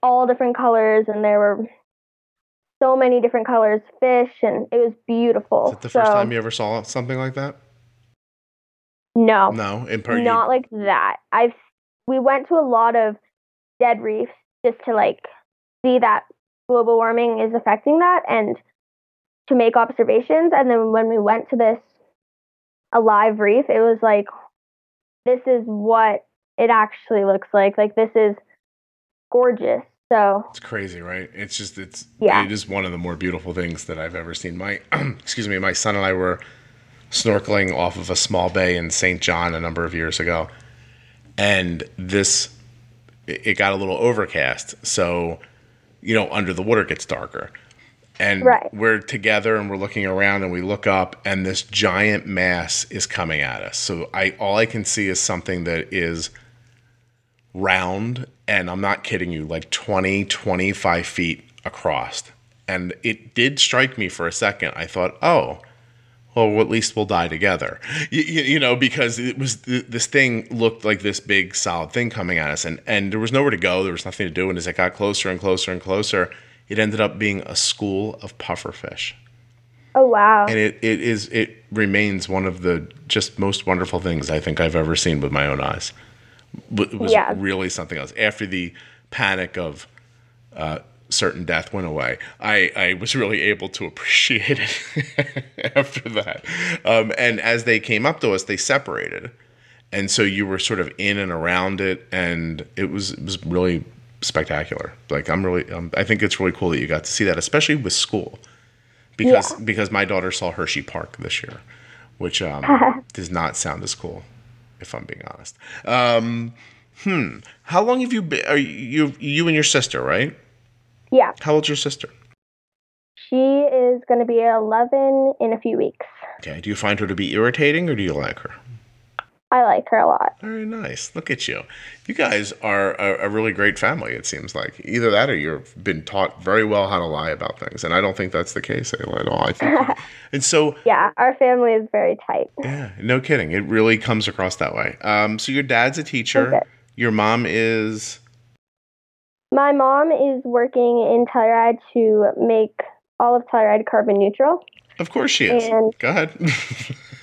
all different colors, and there were so many different colors fish, and it was beautiful. Is that the first time you ever saw something like that? No, No, in per not like that. I've we went to a lot of dead reefs just to like see that global warming is affecting that and to make observations. And then when we went to this alive reef, it was like this is what it actually looks like. Like this is gorgeous. So It's crazy, right? It's just it's Yeah. it is one of the more beautiful things that I've ever seen. My [clears throat] excuse me, my son and I were snorkeling off of a small bay in St. John a number of years ago. And this it got a little overcast. So, you know, under the water gets darker. And Right. we're together and we're looking around and we look up and this giant mass is coming at us. So I all I can see is something that is round and I'm not kidding you, like 20, 25 feet across. And it did strike me for a second. I thought, oh, well, at least we'll die together. You, you, you know, because it was th- this thing looked like this big solid thing coming at us, and and there was nowhere to go. There was nothing to do. And as it got closer and closer and closer, it ended up being a school of pufferfish, oh wow. and it, it is it remains one of the just most wonderful things I think I've ever seen with my own eyes. It was Yeah. really something else. After the panic of uh, certain death went away, I, I was really able to appreciate it [laughs] after that. Um, and as they came up to us, they separated, and so you were sort of in and around it, and it was it was really spectacular. Like I'm really, um, I think it's really cool that you got to see that, especially with school, because because my daughter saw Hershey Park this year, which um, [laughs] does not sound as cool, if I'm being honest. Um, hmm. How long have you been? Are you you and your sister right? Yeah. How old's your sister? She is going to be 11 in a few weeks. Okay. Do you find her to be irritating or do you like her? I like her a lot. Very nice. Look at you. You guys are a, a, really great family, it seems like. Either that or you've been taught very well how to lie about things. And I don't think that's the case at all. I think [laughs] and so Yeah, our family is very tight. Yeah, no kidding. It really comes across that way. Um, so your dad's a teacher. Your mom is My mom is working in Telluride to make all of Telluride carbon neutral. Of course she is. And- Go ahead. [laughs]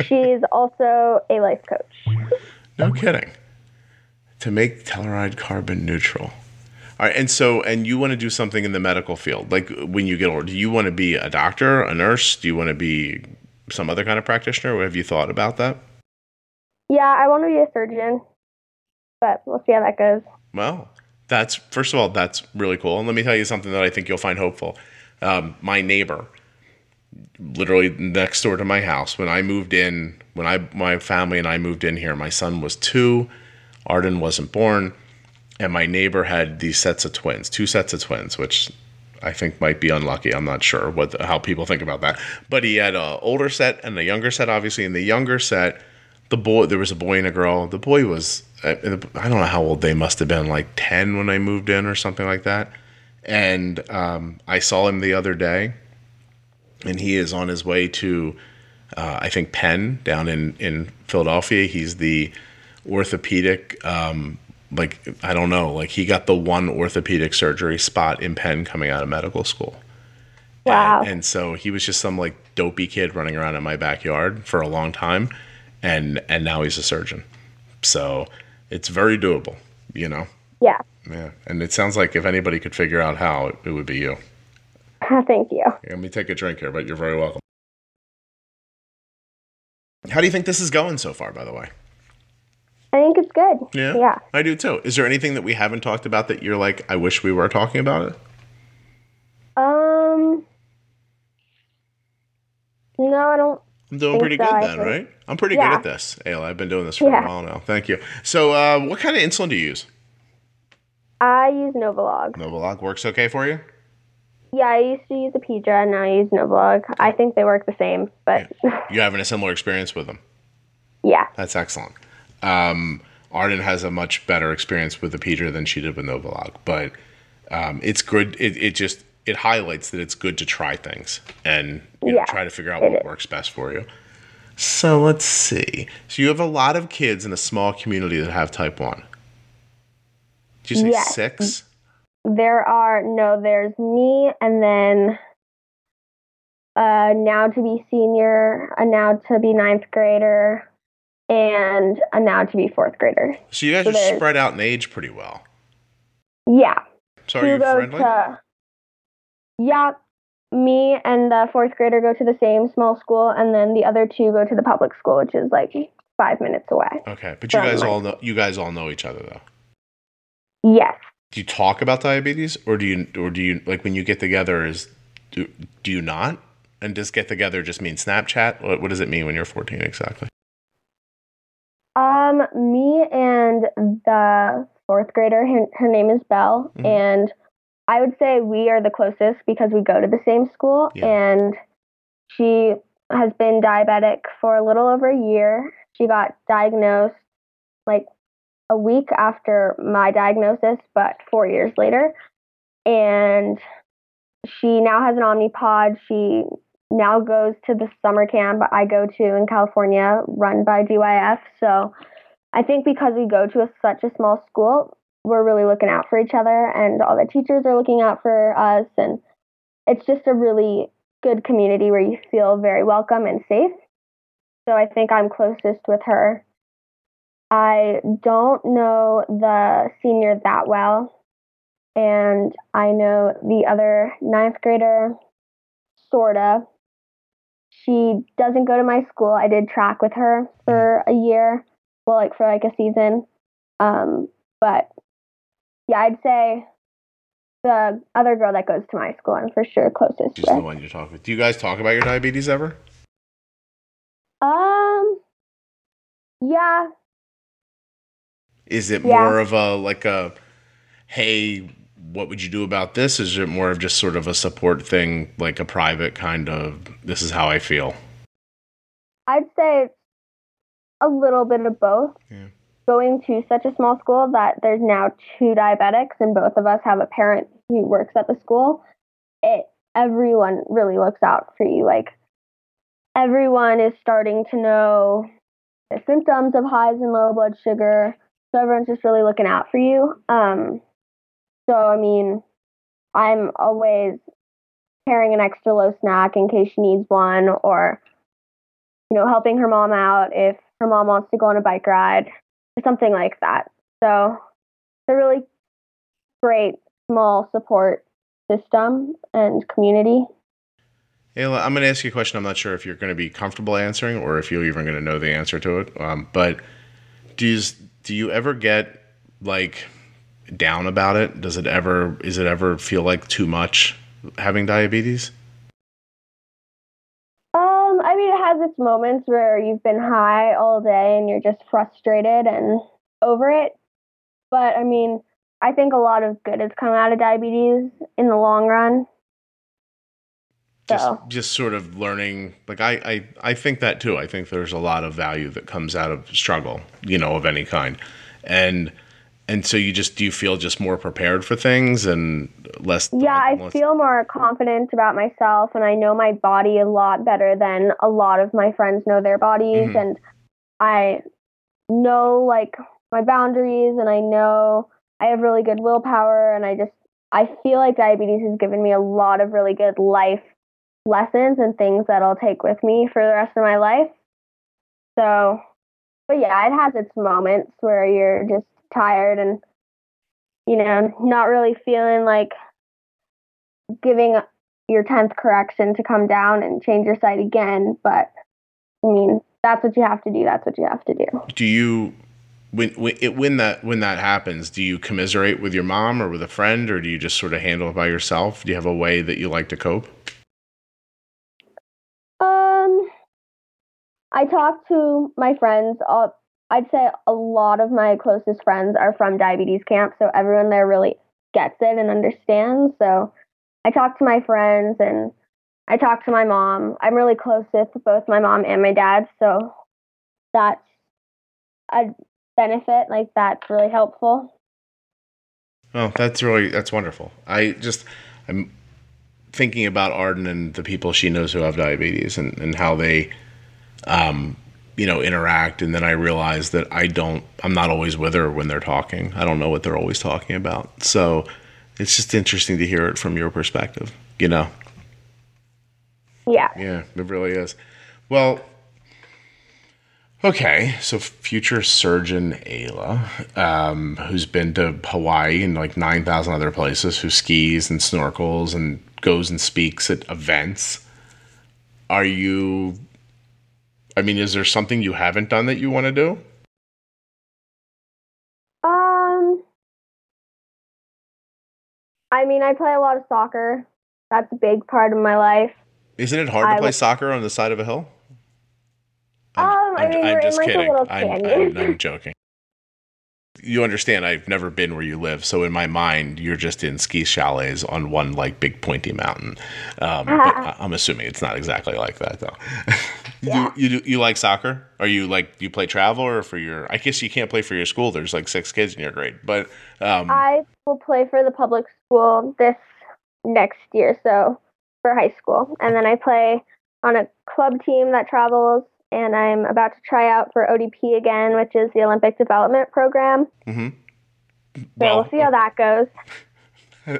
She's also a life coach. no kidding. To make Telluride carbon neutral. All right, and so and you want to do something in the medical field. Like when you get older, do you want to be a doctor, a nurse? Do you want to be some other kind of practitioner? What have you thought about that? Yeah, I want to be a surgeon, but we'll see how that goes. Well, that's first of all, that's really cool. And let me tell you something that I think you'll find hopeful. Um, my neighbor, literally next door to my house, when I moved in, when I my family and I moved in here, my son was two, Arden wasn't born, and my neighbor had these sets of twins, two sets of twins, which I think might be unlucky. I'm not sure what how people think about that, but he had a older set and a younger set, obviously. In the younger set, the boy there was a boy and a girl. The boy was I don't know how old they must have been, like ten when I moved in or something like that. And um, I saw him the other day, and he is on his way to uh, I think Penn down in in Philadelphia. He's the orthopedic. Um, like I don't know, like he got the one orthopedic surgery spot in Penn coming out of medical school. Wow. And, and so he was just some like dopey kid running around in my backyard for a long time, and and now he's a surgeon. So it's very doable, you know. Yeah. Yeah, and it sounds like if anybody could figure out how, it, it would be you. [laughs] Thank you. Let me take a drink here, but you're very welcome. How do you think this is going so far, by the way? I think it's good. Yeah. Yeah. I do too. Is there anything that we haven't talked about that you're like, I wish we were talking about it? Um. No, I don't. I'm doing pretty so, good then, think. right? I'm pretty Yeah. good at this, Ayla. I've been doing this for a while now. Thank you. So, uh, what kind of insulin do you use? I use Novolog. Novolog works okay for you? Yeah, I used to use a Apidra, and now I use Novolog. I think they work the same, but you're having a similar experience with them? [laughs] yeah. That's excellent. Um, Arden has a much better experience with the Apidra than she did with Novolog, but um, it's good. It, it just it highlights that it's good to try things and you know, Yeah, try to figure out what is. works best for you. So let's see. So you have a lot of kids in a small community that have type one. Did you say Yes. six? There are no. There's me, and then uh, now to be senior, a now to be ninth grader, and a now to be fourth grader. So you guys So are spread out in age pretty well. Yeah. So are you friendly? to- yeah. Me and the fourth grader go to the same small school, and then the other two go to the public school, which is like five minutes away. Okay, but you guys all know you guys all know each other though. Yes. do you talk about diabetes or do you or do you like when you get together is do, do you not and does get together just mean snapchat what, what does it mean when you're 14 exactly Um, me and the fourth grader, her, her name is Belle, Mhm. and I would say we are the closest because we go to the same school, Yeah. and she has been diabetic for a little over a year. She got diagnosed like a week after my diagnosis, but four years later. And she now has an Omnipod. She now goes to the summer camp I go to in California, run by DYF. So I think because we go to a, such a small school, we're really looking out for each other, and all the teachers are looking out for us. And it's just a really good community where you feel very welcome and safe. So I think I'm closest with her. I don't know the senior that well, and I know the other ninth grader, sorta. She doesn't go to my school. I did track with her for a year, well, like for like a season. Um, but yeah, I'd say the other girl that goes to my school, I'm for sure closest she's the one you talk with do you guys talk about your diabetes ever Um, yeah, is it Yeah. more of a like a hey what would you do about this? Is it more of just sort of a support thing, like a private kind of, this is how I feel? I'd say a little bit of both. Yeah. Going to such a small school that there's now two diabetics, and both of us have a parent who works at the school. It everyone really looks out for you. Like everyone is starting to know the symptoms of highs and low blood sugar. So everyone's just really looking out for you. Um, so I mean, I'm always carrying an extra low snack in case she needs one, or you know, helping her mom out if her mom wants to go on a bike ride something like that. So it's a really great small support system and community. Ayla, I'm going to ask you a question. I'm not sure if you're going to be comfortable answering or if you're even going to know the answer to it. Um, but do you, do you ever get like down about it? Does it ever is it ever feel like too much having diabetes? Um, I mean, it has its moments where you've been high all day and you're just frustrated and over it. But I mean, I think a lot of good has come out of diabetes in the long run. Just, so. just sort of learning like I, I i think that too i think there's a lot of value that comes out of struggle you know of any kind and and so you just do you feel just more prepared for things and less yeah i less... feel more confident about myself and i know my body a lot better than a lot of my friends know their bodies mm-hmm. and i know like my boundaries and i know I have really good willpower and I just I feel like diabetes has given me a lot of really good life lessons and things that I'll take with me for the rest of my life. So, but yeah, it has its moments where you're just tired and you know, not really feeling like giving your 10th correction to come down and change your site again, but I mean, that's what you have to do. That's what you have to do. Do you when when, it, when that when that happens, do you commiserate with your mom or with a friend, or do you just sort of handle it by yourself? Do you have a way that you like to cope? Um, I talk to my friends. All, I'd say a lot of my closest friends are from diabetes camp, so everyone there really gets it and understands. So I talk to my friends and I talk to my mom. I'm really close with both my mom and my dad, so that's a benefit, like that's really helpful. Oh, that's really that's wonderful. I just I'm thinking about Arden and the people she knows who have diabetes and, and how they um you know interact and then I realize that I don't I'm not always with her when they're talking. I don't know what they're always talking about. So it's just interesting to hear it from your perspective, you know. Yeah. Yeah, it really is. Well, Okay, so future surgeon Ayla, um, who's been to Hawaii and like 9,000 other places, who skis and snorkels and goes and speaks at events. Are you, I mean, is there something you haven't done that you want to do? Um, I mean, I play a lot of soccer. That's a big part of my life. Isn't it hard to play w- soccer on the side of a hill? I'm, um, I mean, I'm, I'm just like kidding. I'm, I'm, I'm [laughs] joking. You understand, I've never been where you live, so in my mind, you're just in ski chalets on one like big pointy mountain. Um, but [laughs] I'm assuming it's not exactly like that, though. [laughs] yeah. you, you you like soccer? Are you like you play travel or for your? I guess you can't play for your school. There's like six kids in your grade, but um, I will play for the public school this next year, so for high school, and then I play on a club team that travels and I'm about to try out for ODP again, which is the Olympic Development Program. Mm-hmm. So well, we'll see how that goes.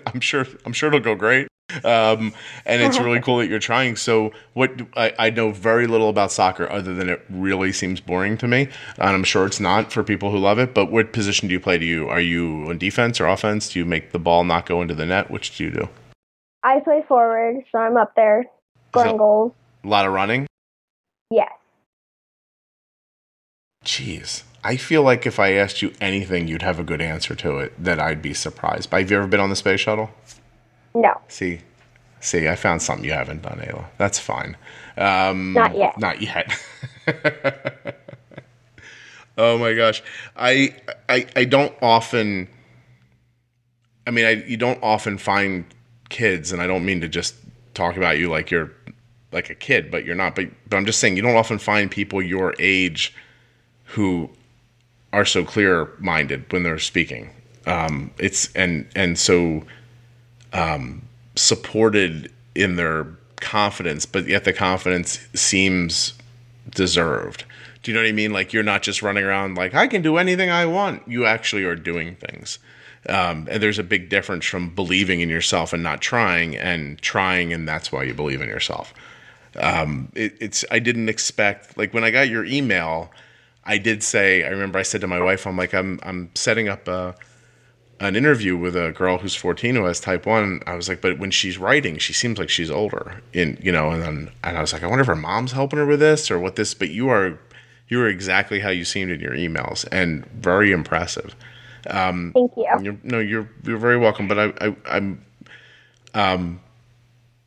[laughs] I'm sure. I'm sure it'll go great. Um, and it's really [laughs] cool that you're trying. So, what I, I, know very little about soccer, other than it really seems boring to me, and I'm sure it's not for people who love it. But what position do you play? Do you are you on defense or offense? Do you make the ball not go into the net? Which do you do? I play forward, so I'm up there scoring goals. A lot of running. Yes. Jeez. I feel like if I asked you anything, you'd have a good answer to it that I'd be surprised by. Have you ever been on the space shuttle? No. See, see, I found something you haven't done, Ayla. That's fine. Um, not yet. Not yet. [laughs] oh my gosh, I, I, I don't often. I mean, I, you don't often find kids, and I don't mean to just talk about you like you're like a kid, but you're not. But, but I'm just saying you don't often find people your age who are so clear minded when they're speaking. Um, it's and and so um, supported in their confidence, but yet the confidence seems deserved. Do you know what I mean? Like you're not just running around like I can do anything I want. You actually are doing things. Um, and there's a big difference from believing in yourself and not trying, and trying, and that's why you believe in yourself. Um, it, it's I didn't expect like when I got your email, I did say I remember I said to my wife, I'm like I'm I'm setting up a an interview with a girl who's 14 who has type 1 i was like but when she's writing she seems like she's older in you know and then and i was like i wonder if her mom's helping her with this or what this but you are you are exactly how you seemed in your emails and very impressive. Um, thank you. you're, no you're you're very welcome but i, I i'm um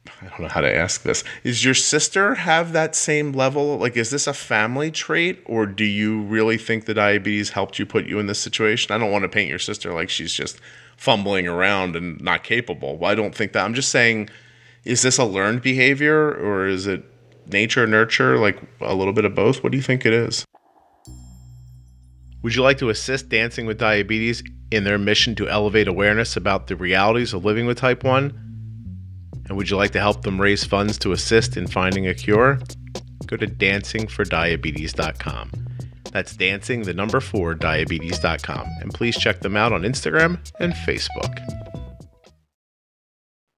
I don't know how to ask this. Is your sister have that same level? Like, is this a family trait, or do you really think the diabetes helped you put you in this situation? I don't want to paint your sister like she's just fumbling around and not capable. I don't think that. I'm just saying, is this a learned behavior, or is it nature, nurture, like a little bit of both? What do you think it is? Would you like to assist Dancing with Diabetes in their mission to elevate awareness about the realities of living with type 1? And would you like to help them raise funds to assist in finding a cure? Go to dancingfordiabetes.com. That's dancing, the number four, diabetes.com. And please check them out on Instagram and Facebook.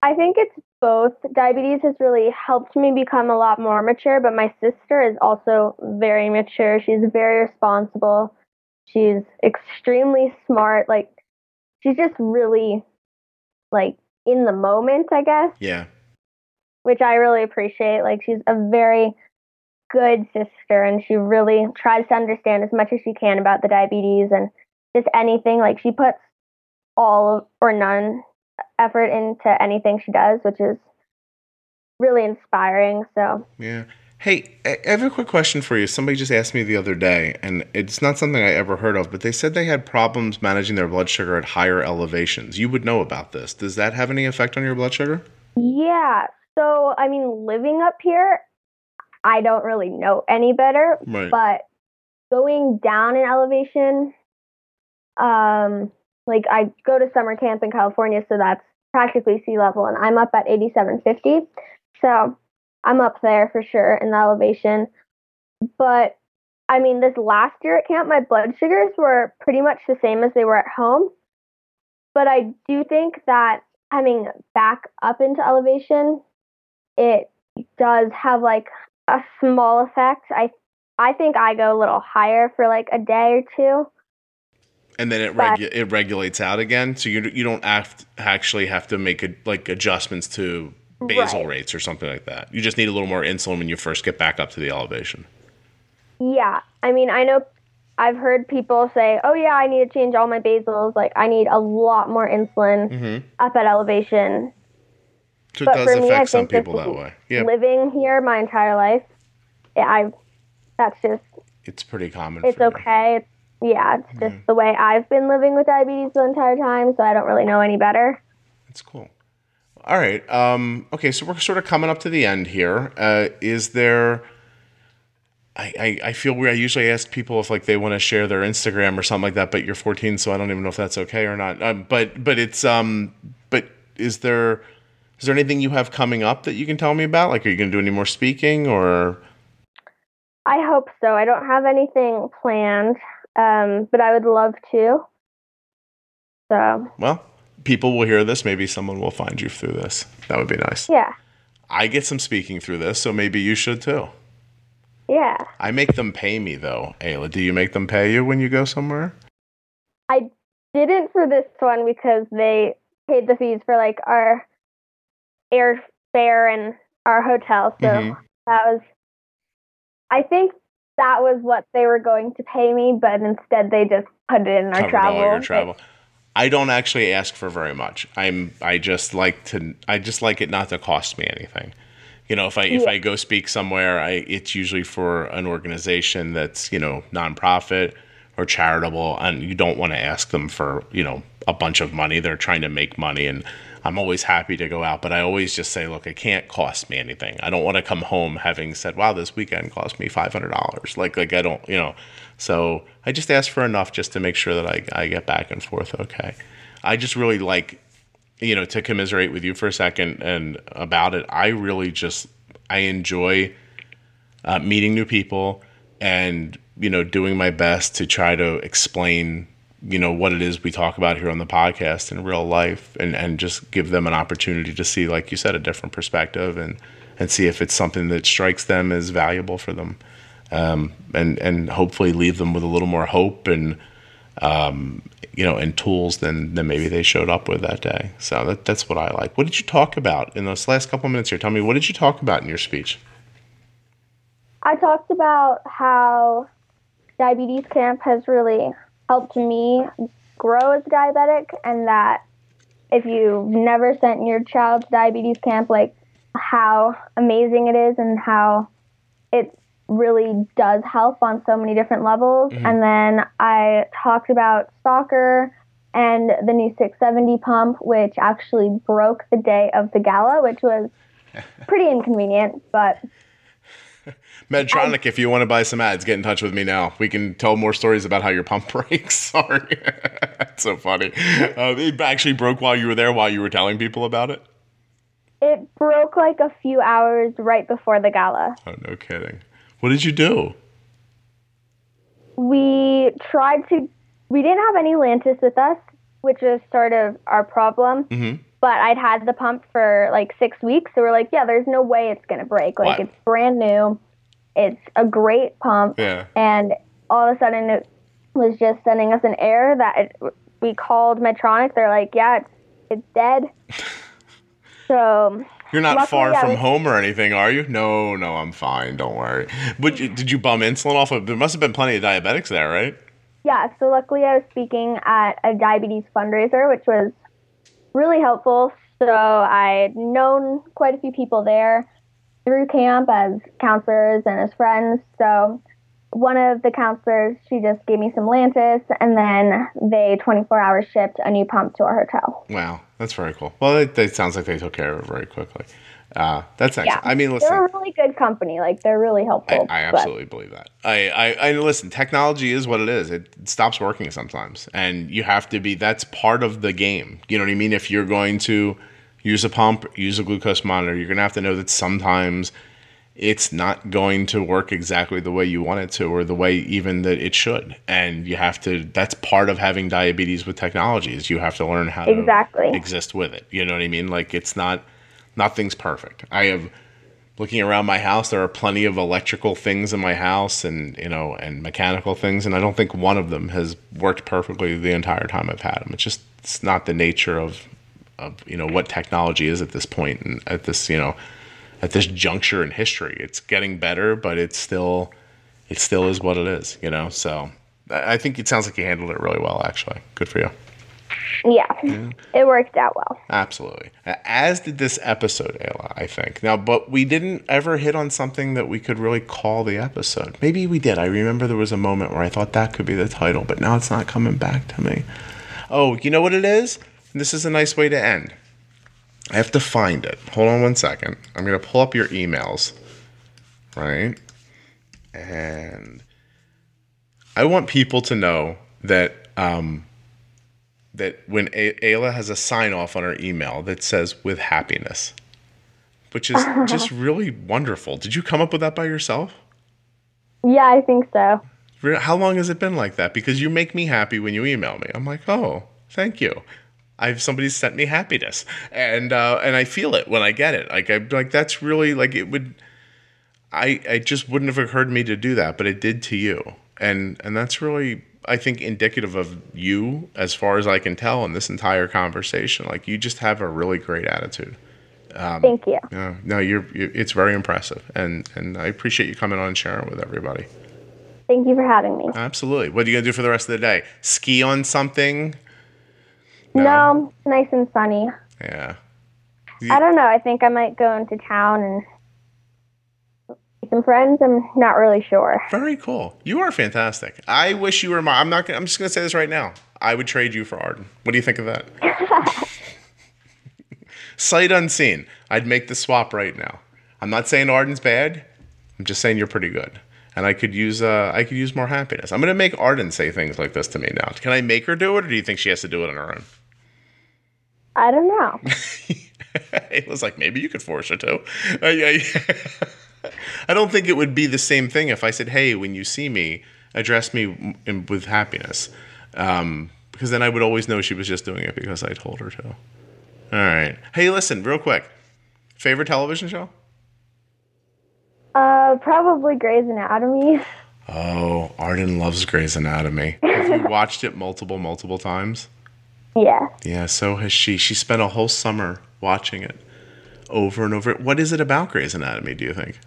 I think it's both. Diabetes has really helped me become a lot more mature, but my sister is also very mature. She's very responsible. She's extremely smart. Like, she's just really, like, in the moment, I guess. Yeah. Which I really appreciate. Like she's a very good sister and she really tries to understand as much as she can about the diabetes and just anything. Like she puts all or none effort into anything she does, which is really inspiring. So Yeah. Hey, I have a quick question for you. Somebody just asked me the other day, and it's not something I ever heard of, but they said they had problems managing their blood sugar at higher elevations. You would know about this. Does that have any effect on your blood sugar? Yeah. So, I mean, living up here, I don't really know any better, right. but going down in elevation, um, like I go to summer camp in California, so that's practically sea level, and I'm up at 8750. So, I'm up there for sure in the elevation. But I mean, this last year at camp, my blood sugars were pretty much the same as they were at home. But I do think that coming back up into elevation, it does have like a small effect. I I think I go a little higher for like a day or two. And then it regu- it regulates out again, so you you don't have actually have to make a, like adjustments to basal right. rates or something like that. You just need a little more insulin when you first get back up to the elevation. Yeah. I mean, I know I've heard people say, "Oh yeah, I need to change all my basals. Like I need a lot more insulin mm-hmm. up at elevation." So but for me, I think people that way. Yeah. Living here my entire life, I that's just it's pretty common. It's okay. It's, yeah, it's just mm-hmm. the way I've been living with diabetes the entire time, so I don't really know any better. That's cool. All right. Um, okay, so we're sort of coming up to the end here. Uh, is there? I, I, I feel weird. I usually ask people if like they want to share their Instagram or something like that, but you're 14, so I don't even know if that's okay or not. Um, but but it's um but is there is there anything you have coming up that you can tell me about? Like, are you going to do any more speaking or? I hope so. I don't have anything planned, um, but I would love to. So. Well, people will hear this. Maybe someone will find you through this. That would be nice. Yeah. I get some speaking through this, so maybe you should too. Yeah. I make them pay me though, Ayla. Do you make them pay you when you go somewhere? I didn't for this one because they paid the fees for like our airfare and our hotel. So mm-hmm. that was I think that was what they were going to pay me, but instead they just put it in our Covered travel. All your travel. I don't actually ask for very much. I'm I just like to I just like it not to cost me anything. You know, if I yeah. if I go speak somewhere, I it's usually for an organization that's, you know, nonprofit or charitable and you don't want to ask them for you know a bunch of money they're trying to make money and i'm always happy to go out but i always just say look it can't cost me anything. I don't want to come home having said wow this weekend cost me $500 like like i don't you know. So i just ask for enough just to make sure that i, I get back and forth okay. I just really like you know to commiserate with you for a second and about it i really just i enjoy uh, meeting new people and you know doing my best to try to explain you know what it is we talk about here on the podcast in real life and and just give them an opportunity to see like you said a different perspective and and see if it's something that strikes them as valuable for them. Um, and and hopefully leave them with a little more hope and um, you know and tools than than maybe they showed up with that day. So that, that's what i like. What did you talk about in those last couple of minutes here? Tell me what did you talk about in your speech? I talked about how diabetes camp has really helped me grow as a diabetic, and that if you've never sent your child to diabetes camp, like how amazing it is and how it really does help on so many different levels. Mhm. And then I talked about soccer and the new 670 pump, which actually broke the day of the gala, which was [laughs] pretty inconvenient, but [laughs] Medtronic, if you want to buy some ads, get in touch with me now. We can tell more stories about how your pump [laughs] breaks. Sorry. [laughs] That's so funny. Uh, it actually broke while you were there, while you were telling people about it? it broke like a few hours right before the gala. Oh, no kidding. What did you do? we tried to we didn't have any Lantus with us which is sort of our problem Mhm. But i'd had the pump for like six weeks so we're like yeah there's no way it's going to break like Wow. it's brand new it's a great pump Yeah. and all of a sudden it was just sending us an error that it, we called medtronic they're like yeah it's it's dead [laughs] so You're not Luckily, far I from was- home or anything, are you? No, no, I'm fine. Don't worry. But you, did you bum insulin off of? There must have been plenty of diabetics there, right? Yeah, so luckily I was speaking at a diabetes fundraiser, which was really helpful. So I'd known quite a few people there through camp as counselors and as friends. So one of the counselors, she just gave me some Lantus, and then they 24 hours shipped a new pump to our hotel. Wow, that's very cool. Well, it, it sounds like they took care of it very quickly. Uh, that's excellent. Yeah, I mean, listen. They're a really good company. Like they're really helpful. I but- absolutely believe that. I, I, I listen. Technology is what it is. It stops working sometimes, and you have to be. That's part of the game. You know what I mean? If you're going to use a pump, use a glucose monitor, you're going to have to know that sometimes it's not going to work exactly the way you want it to, or the way even that it should. And you have to. That's part of having diabetes with technology. Is you have to learn how to Exactly. exist with it. You know what I mean? Like it's not. Nothing's perfect. I have looking around my house there are plenty of electrical things in my house and you know and mechanical things and i don't think one of them has worked perfectly the entire time i've had them it's just it's not the nature of of you know what technology is at this point and at this you know at this juncture in history. It's getting better but it's still it still is what it is you know? So i think it sounds like you handled it really well actually. Good for you Yeah, it worked out well. Absolutely. As did this episode, Ayla, I think. Now, but we didn't ever hit on something that we could really call the episode. Maybe we did. I remember there was a moment where I thought that could be the title, but now it's not coming back to me. Oh, you know what it is? This is a nice way to end. I have to find it. Hold on one second. I'm going to pull up your emails. Right? And I want people to know that um, that when A- Ayla has a sign off on her email that says with happiness, which is [laughs] just really wonderful. Did you come up with that by yourself? Yeah, I think so. How long has it been like that? Because you make me happy when you email me. I'm like, oh, thank you. I've somebody sent me happiness, and uh, and I feel it when I get it. Like I like that's really like it would. I it just wouldn't have occurred to me to do that, but it did to you, and and that's really I think indicative of you as far as I can tell in this entire conversation. Like you just have a really great attitude. Um, Thank you. Yeah, no, you're, you it's very impressive, and and I appreciate you coming on and sharing with everybody. Thank you for having me. Absolutely. What are you gonna do for the rest of the day? Ski on something? No, nice and sunny. Yeah. I don't know. I think I might go into town and some friends. I'm not really sure. Very cool. You are fantastic. I wish you were my. I'm not. Gonna, I'm just gonna say this right now. I would trade you for Arden. What do you think of that? [laughs] Sight unseen. I'd make the swap right now. I'm not saying Arden's bad. I'm just saying you're pretty good, and I could use. Uh, I could use more happiness. I'm gonna make Arden say things like this to me now. Can I make her do it, or do you think she has to do it on her own? I don't know. [laughs] it was like maybe you could force her to. I, I, [laughs] [laughs] I don't think it would be the same thing if I said, "Hey, when you see me, address me in, with happiness," um, because then I would always know she was just doing it because I told her to. All right. Hey, listen, real quick. Favorite television show? Uh, probably Grey's Anatomy. Oh, Arden loves Grey's Anatomy. [laughs] Have you watched it multiple, multiple times? Yeah. Yeah, so has she. She spent a whole summer watching it over and over. What is it about Grey's Anatomy, do you think?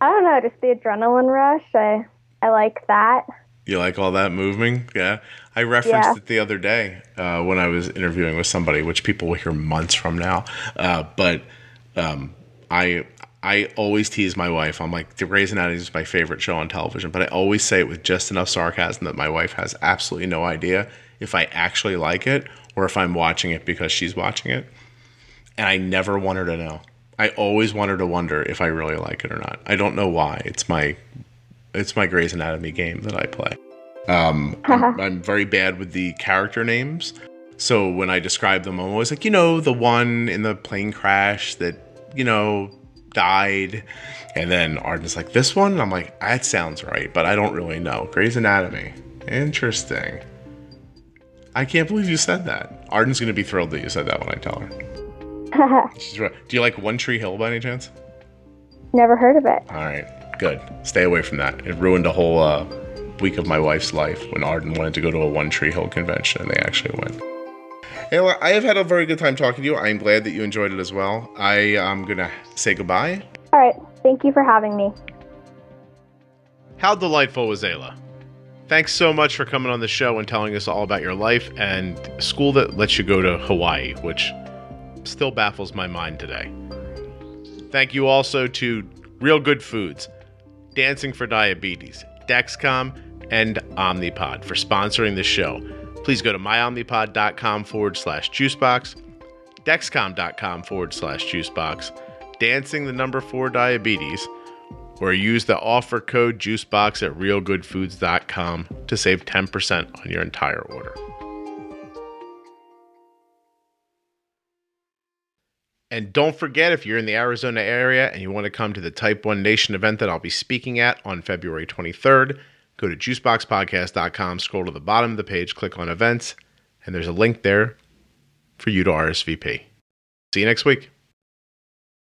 I don't know, just the adrenaline rush. I I like that. You like all that moving? Yeah. I referenced Yeah. it the other day uh, when I was interviewing with somebody, which people will hear months from now. Uh, but um, I I always tease my wife. I'm like, The Grey's Anatomy is my favorite show on television, but I always say it with just enough sarcasm that my wife has absolutely no idea if I actually like it or if I'm watching it because she's watching it. And I never want her to know. I always want her to wonder if I really like it or not. I don't know why. It's my it's my Grey's Anatomy game that I play. Um, I'm, I'm very bad with the character names. So when I describe them, I'm always like, you know, the one in the plane crash that, you know, died. And then Arden's like, this one? And I'm like, that sounds right, but I don't really know. Grey's Anatomy. Interesting. I can't believe you said that. Arden's going to be thrilled that you said that when I tell her. [laughs] She's right. Do you like One Tree Hill by any chance? Never heard of it. All right, good. Stay away from that. It ruined a whole uh, week of my wife's life when Arden wanted to go to a One Tree Hill convention and they actually went. Hey, well, I have had a very good time talking to you. I'm glad that you enjoyed it as well. I am going to say goodbye. All right. Thank you for having me. How delightful was Ayla? Thanks so much for coming on the show and telling us all about your life and school that lets you go to Hawaii, which still baffles my mind today. Thank you also to Real Good Foods, Dancing for Diabetes, Dexcom, and Omnipod for sponsoring the show. Please go to myomnipod.com forward slash juicebox, dexcom.com forward slash juicebox, dancing the number four diabetes, or use the offer code juicebox at realgoodfoods.com to save 10% on your entire order. And don't forget, if you're in the Arizona area and you want to come to the Type 1 Nation event that I'll be speaking at on February 23rd, go to juiceboxpodcast.com, scroll to the bottom of the page, click on events, and there's a link there for you to RSVP. See you next week.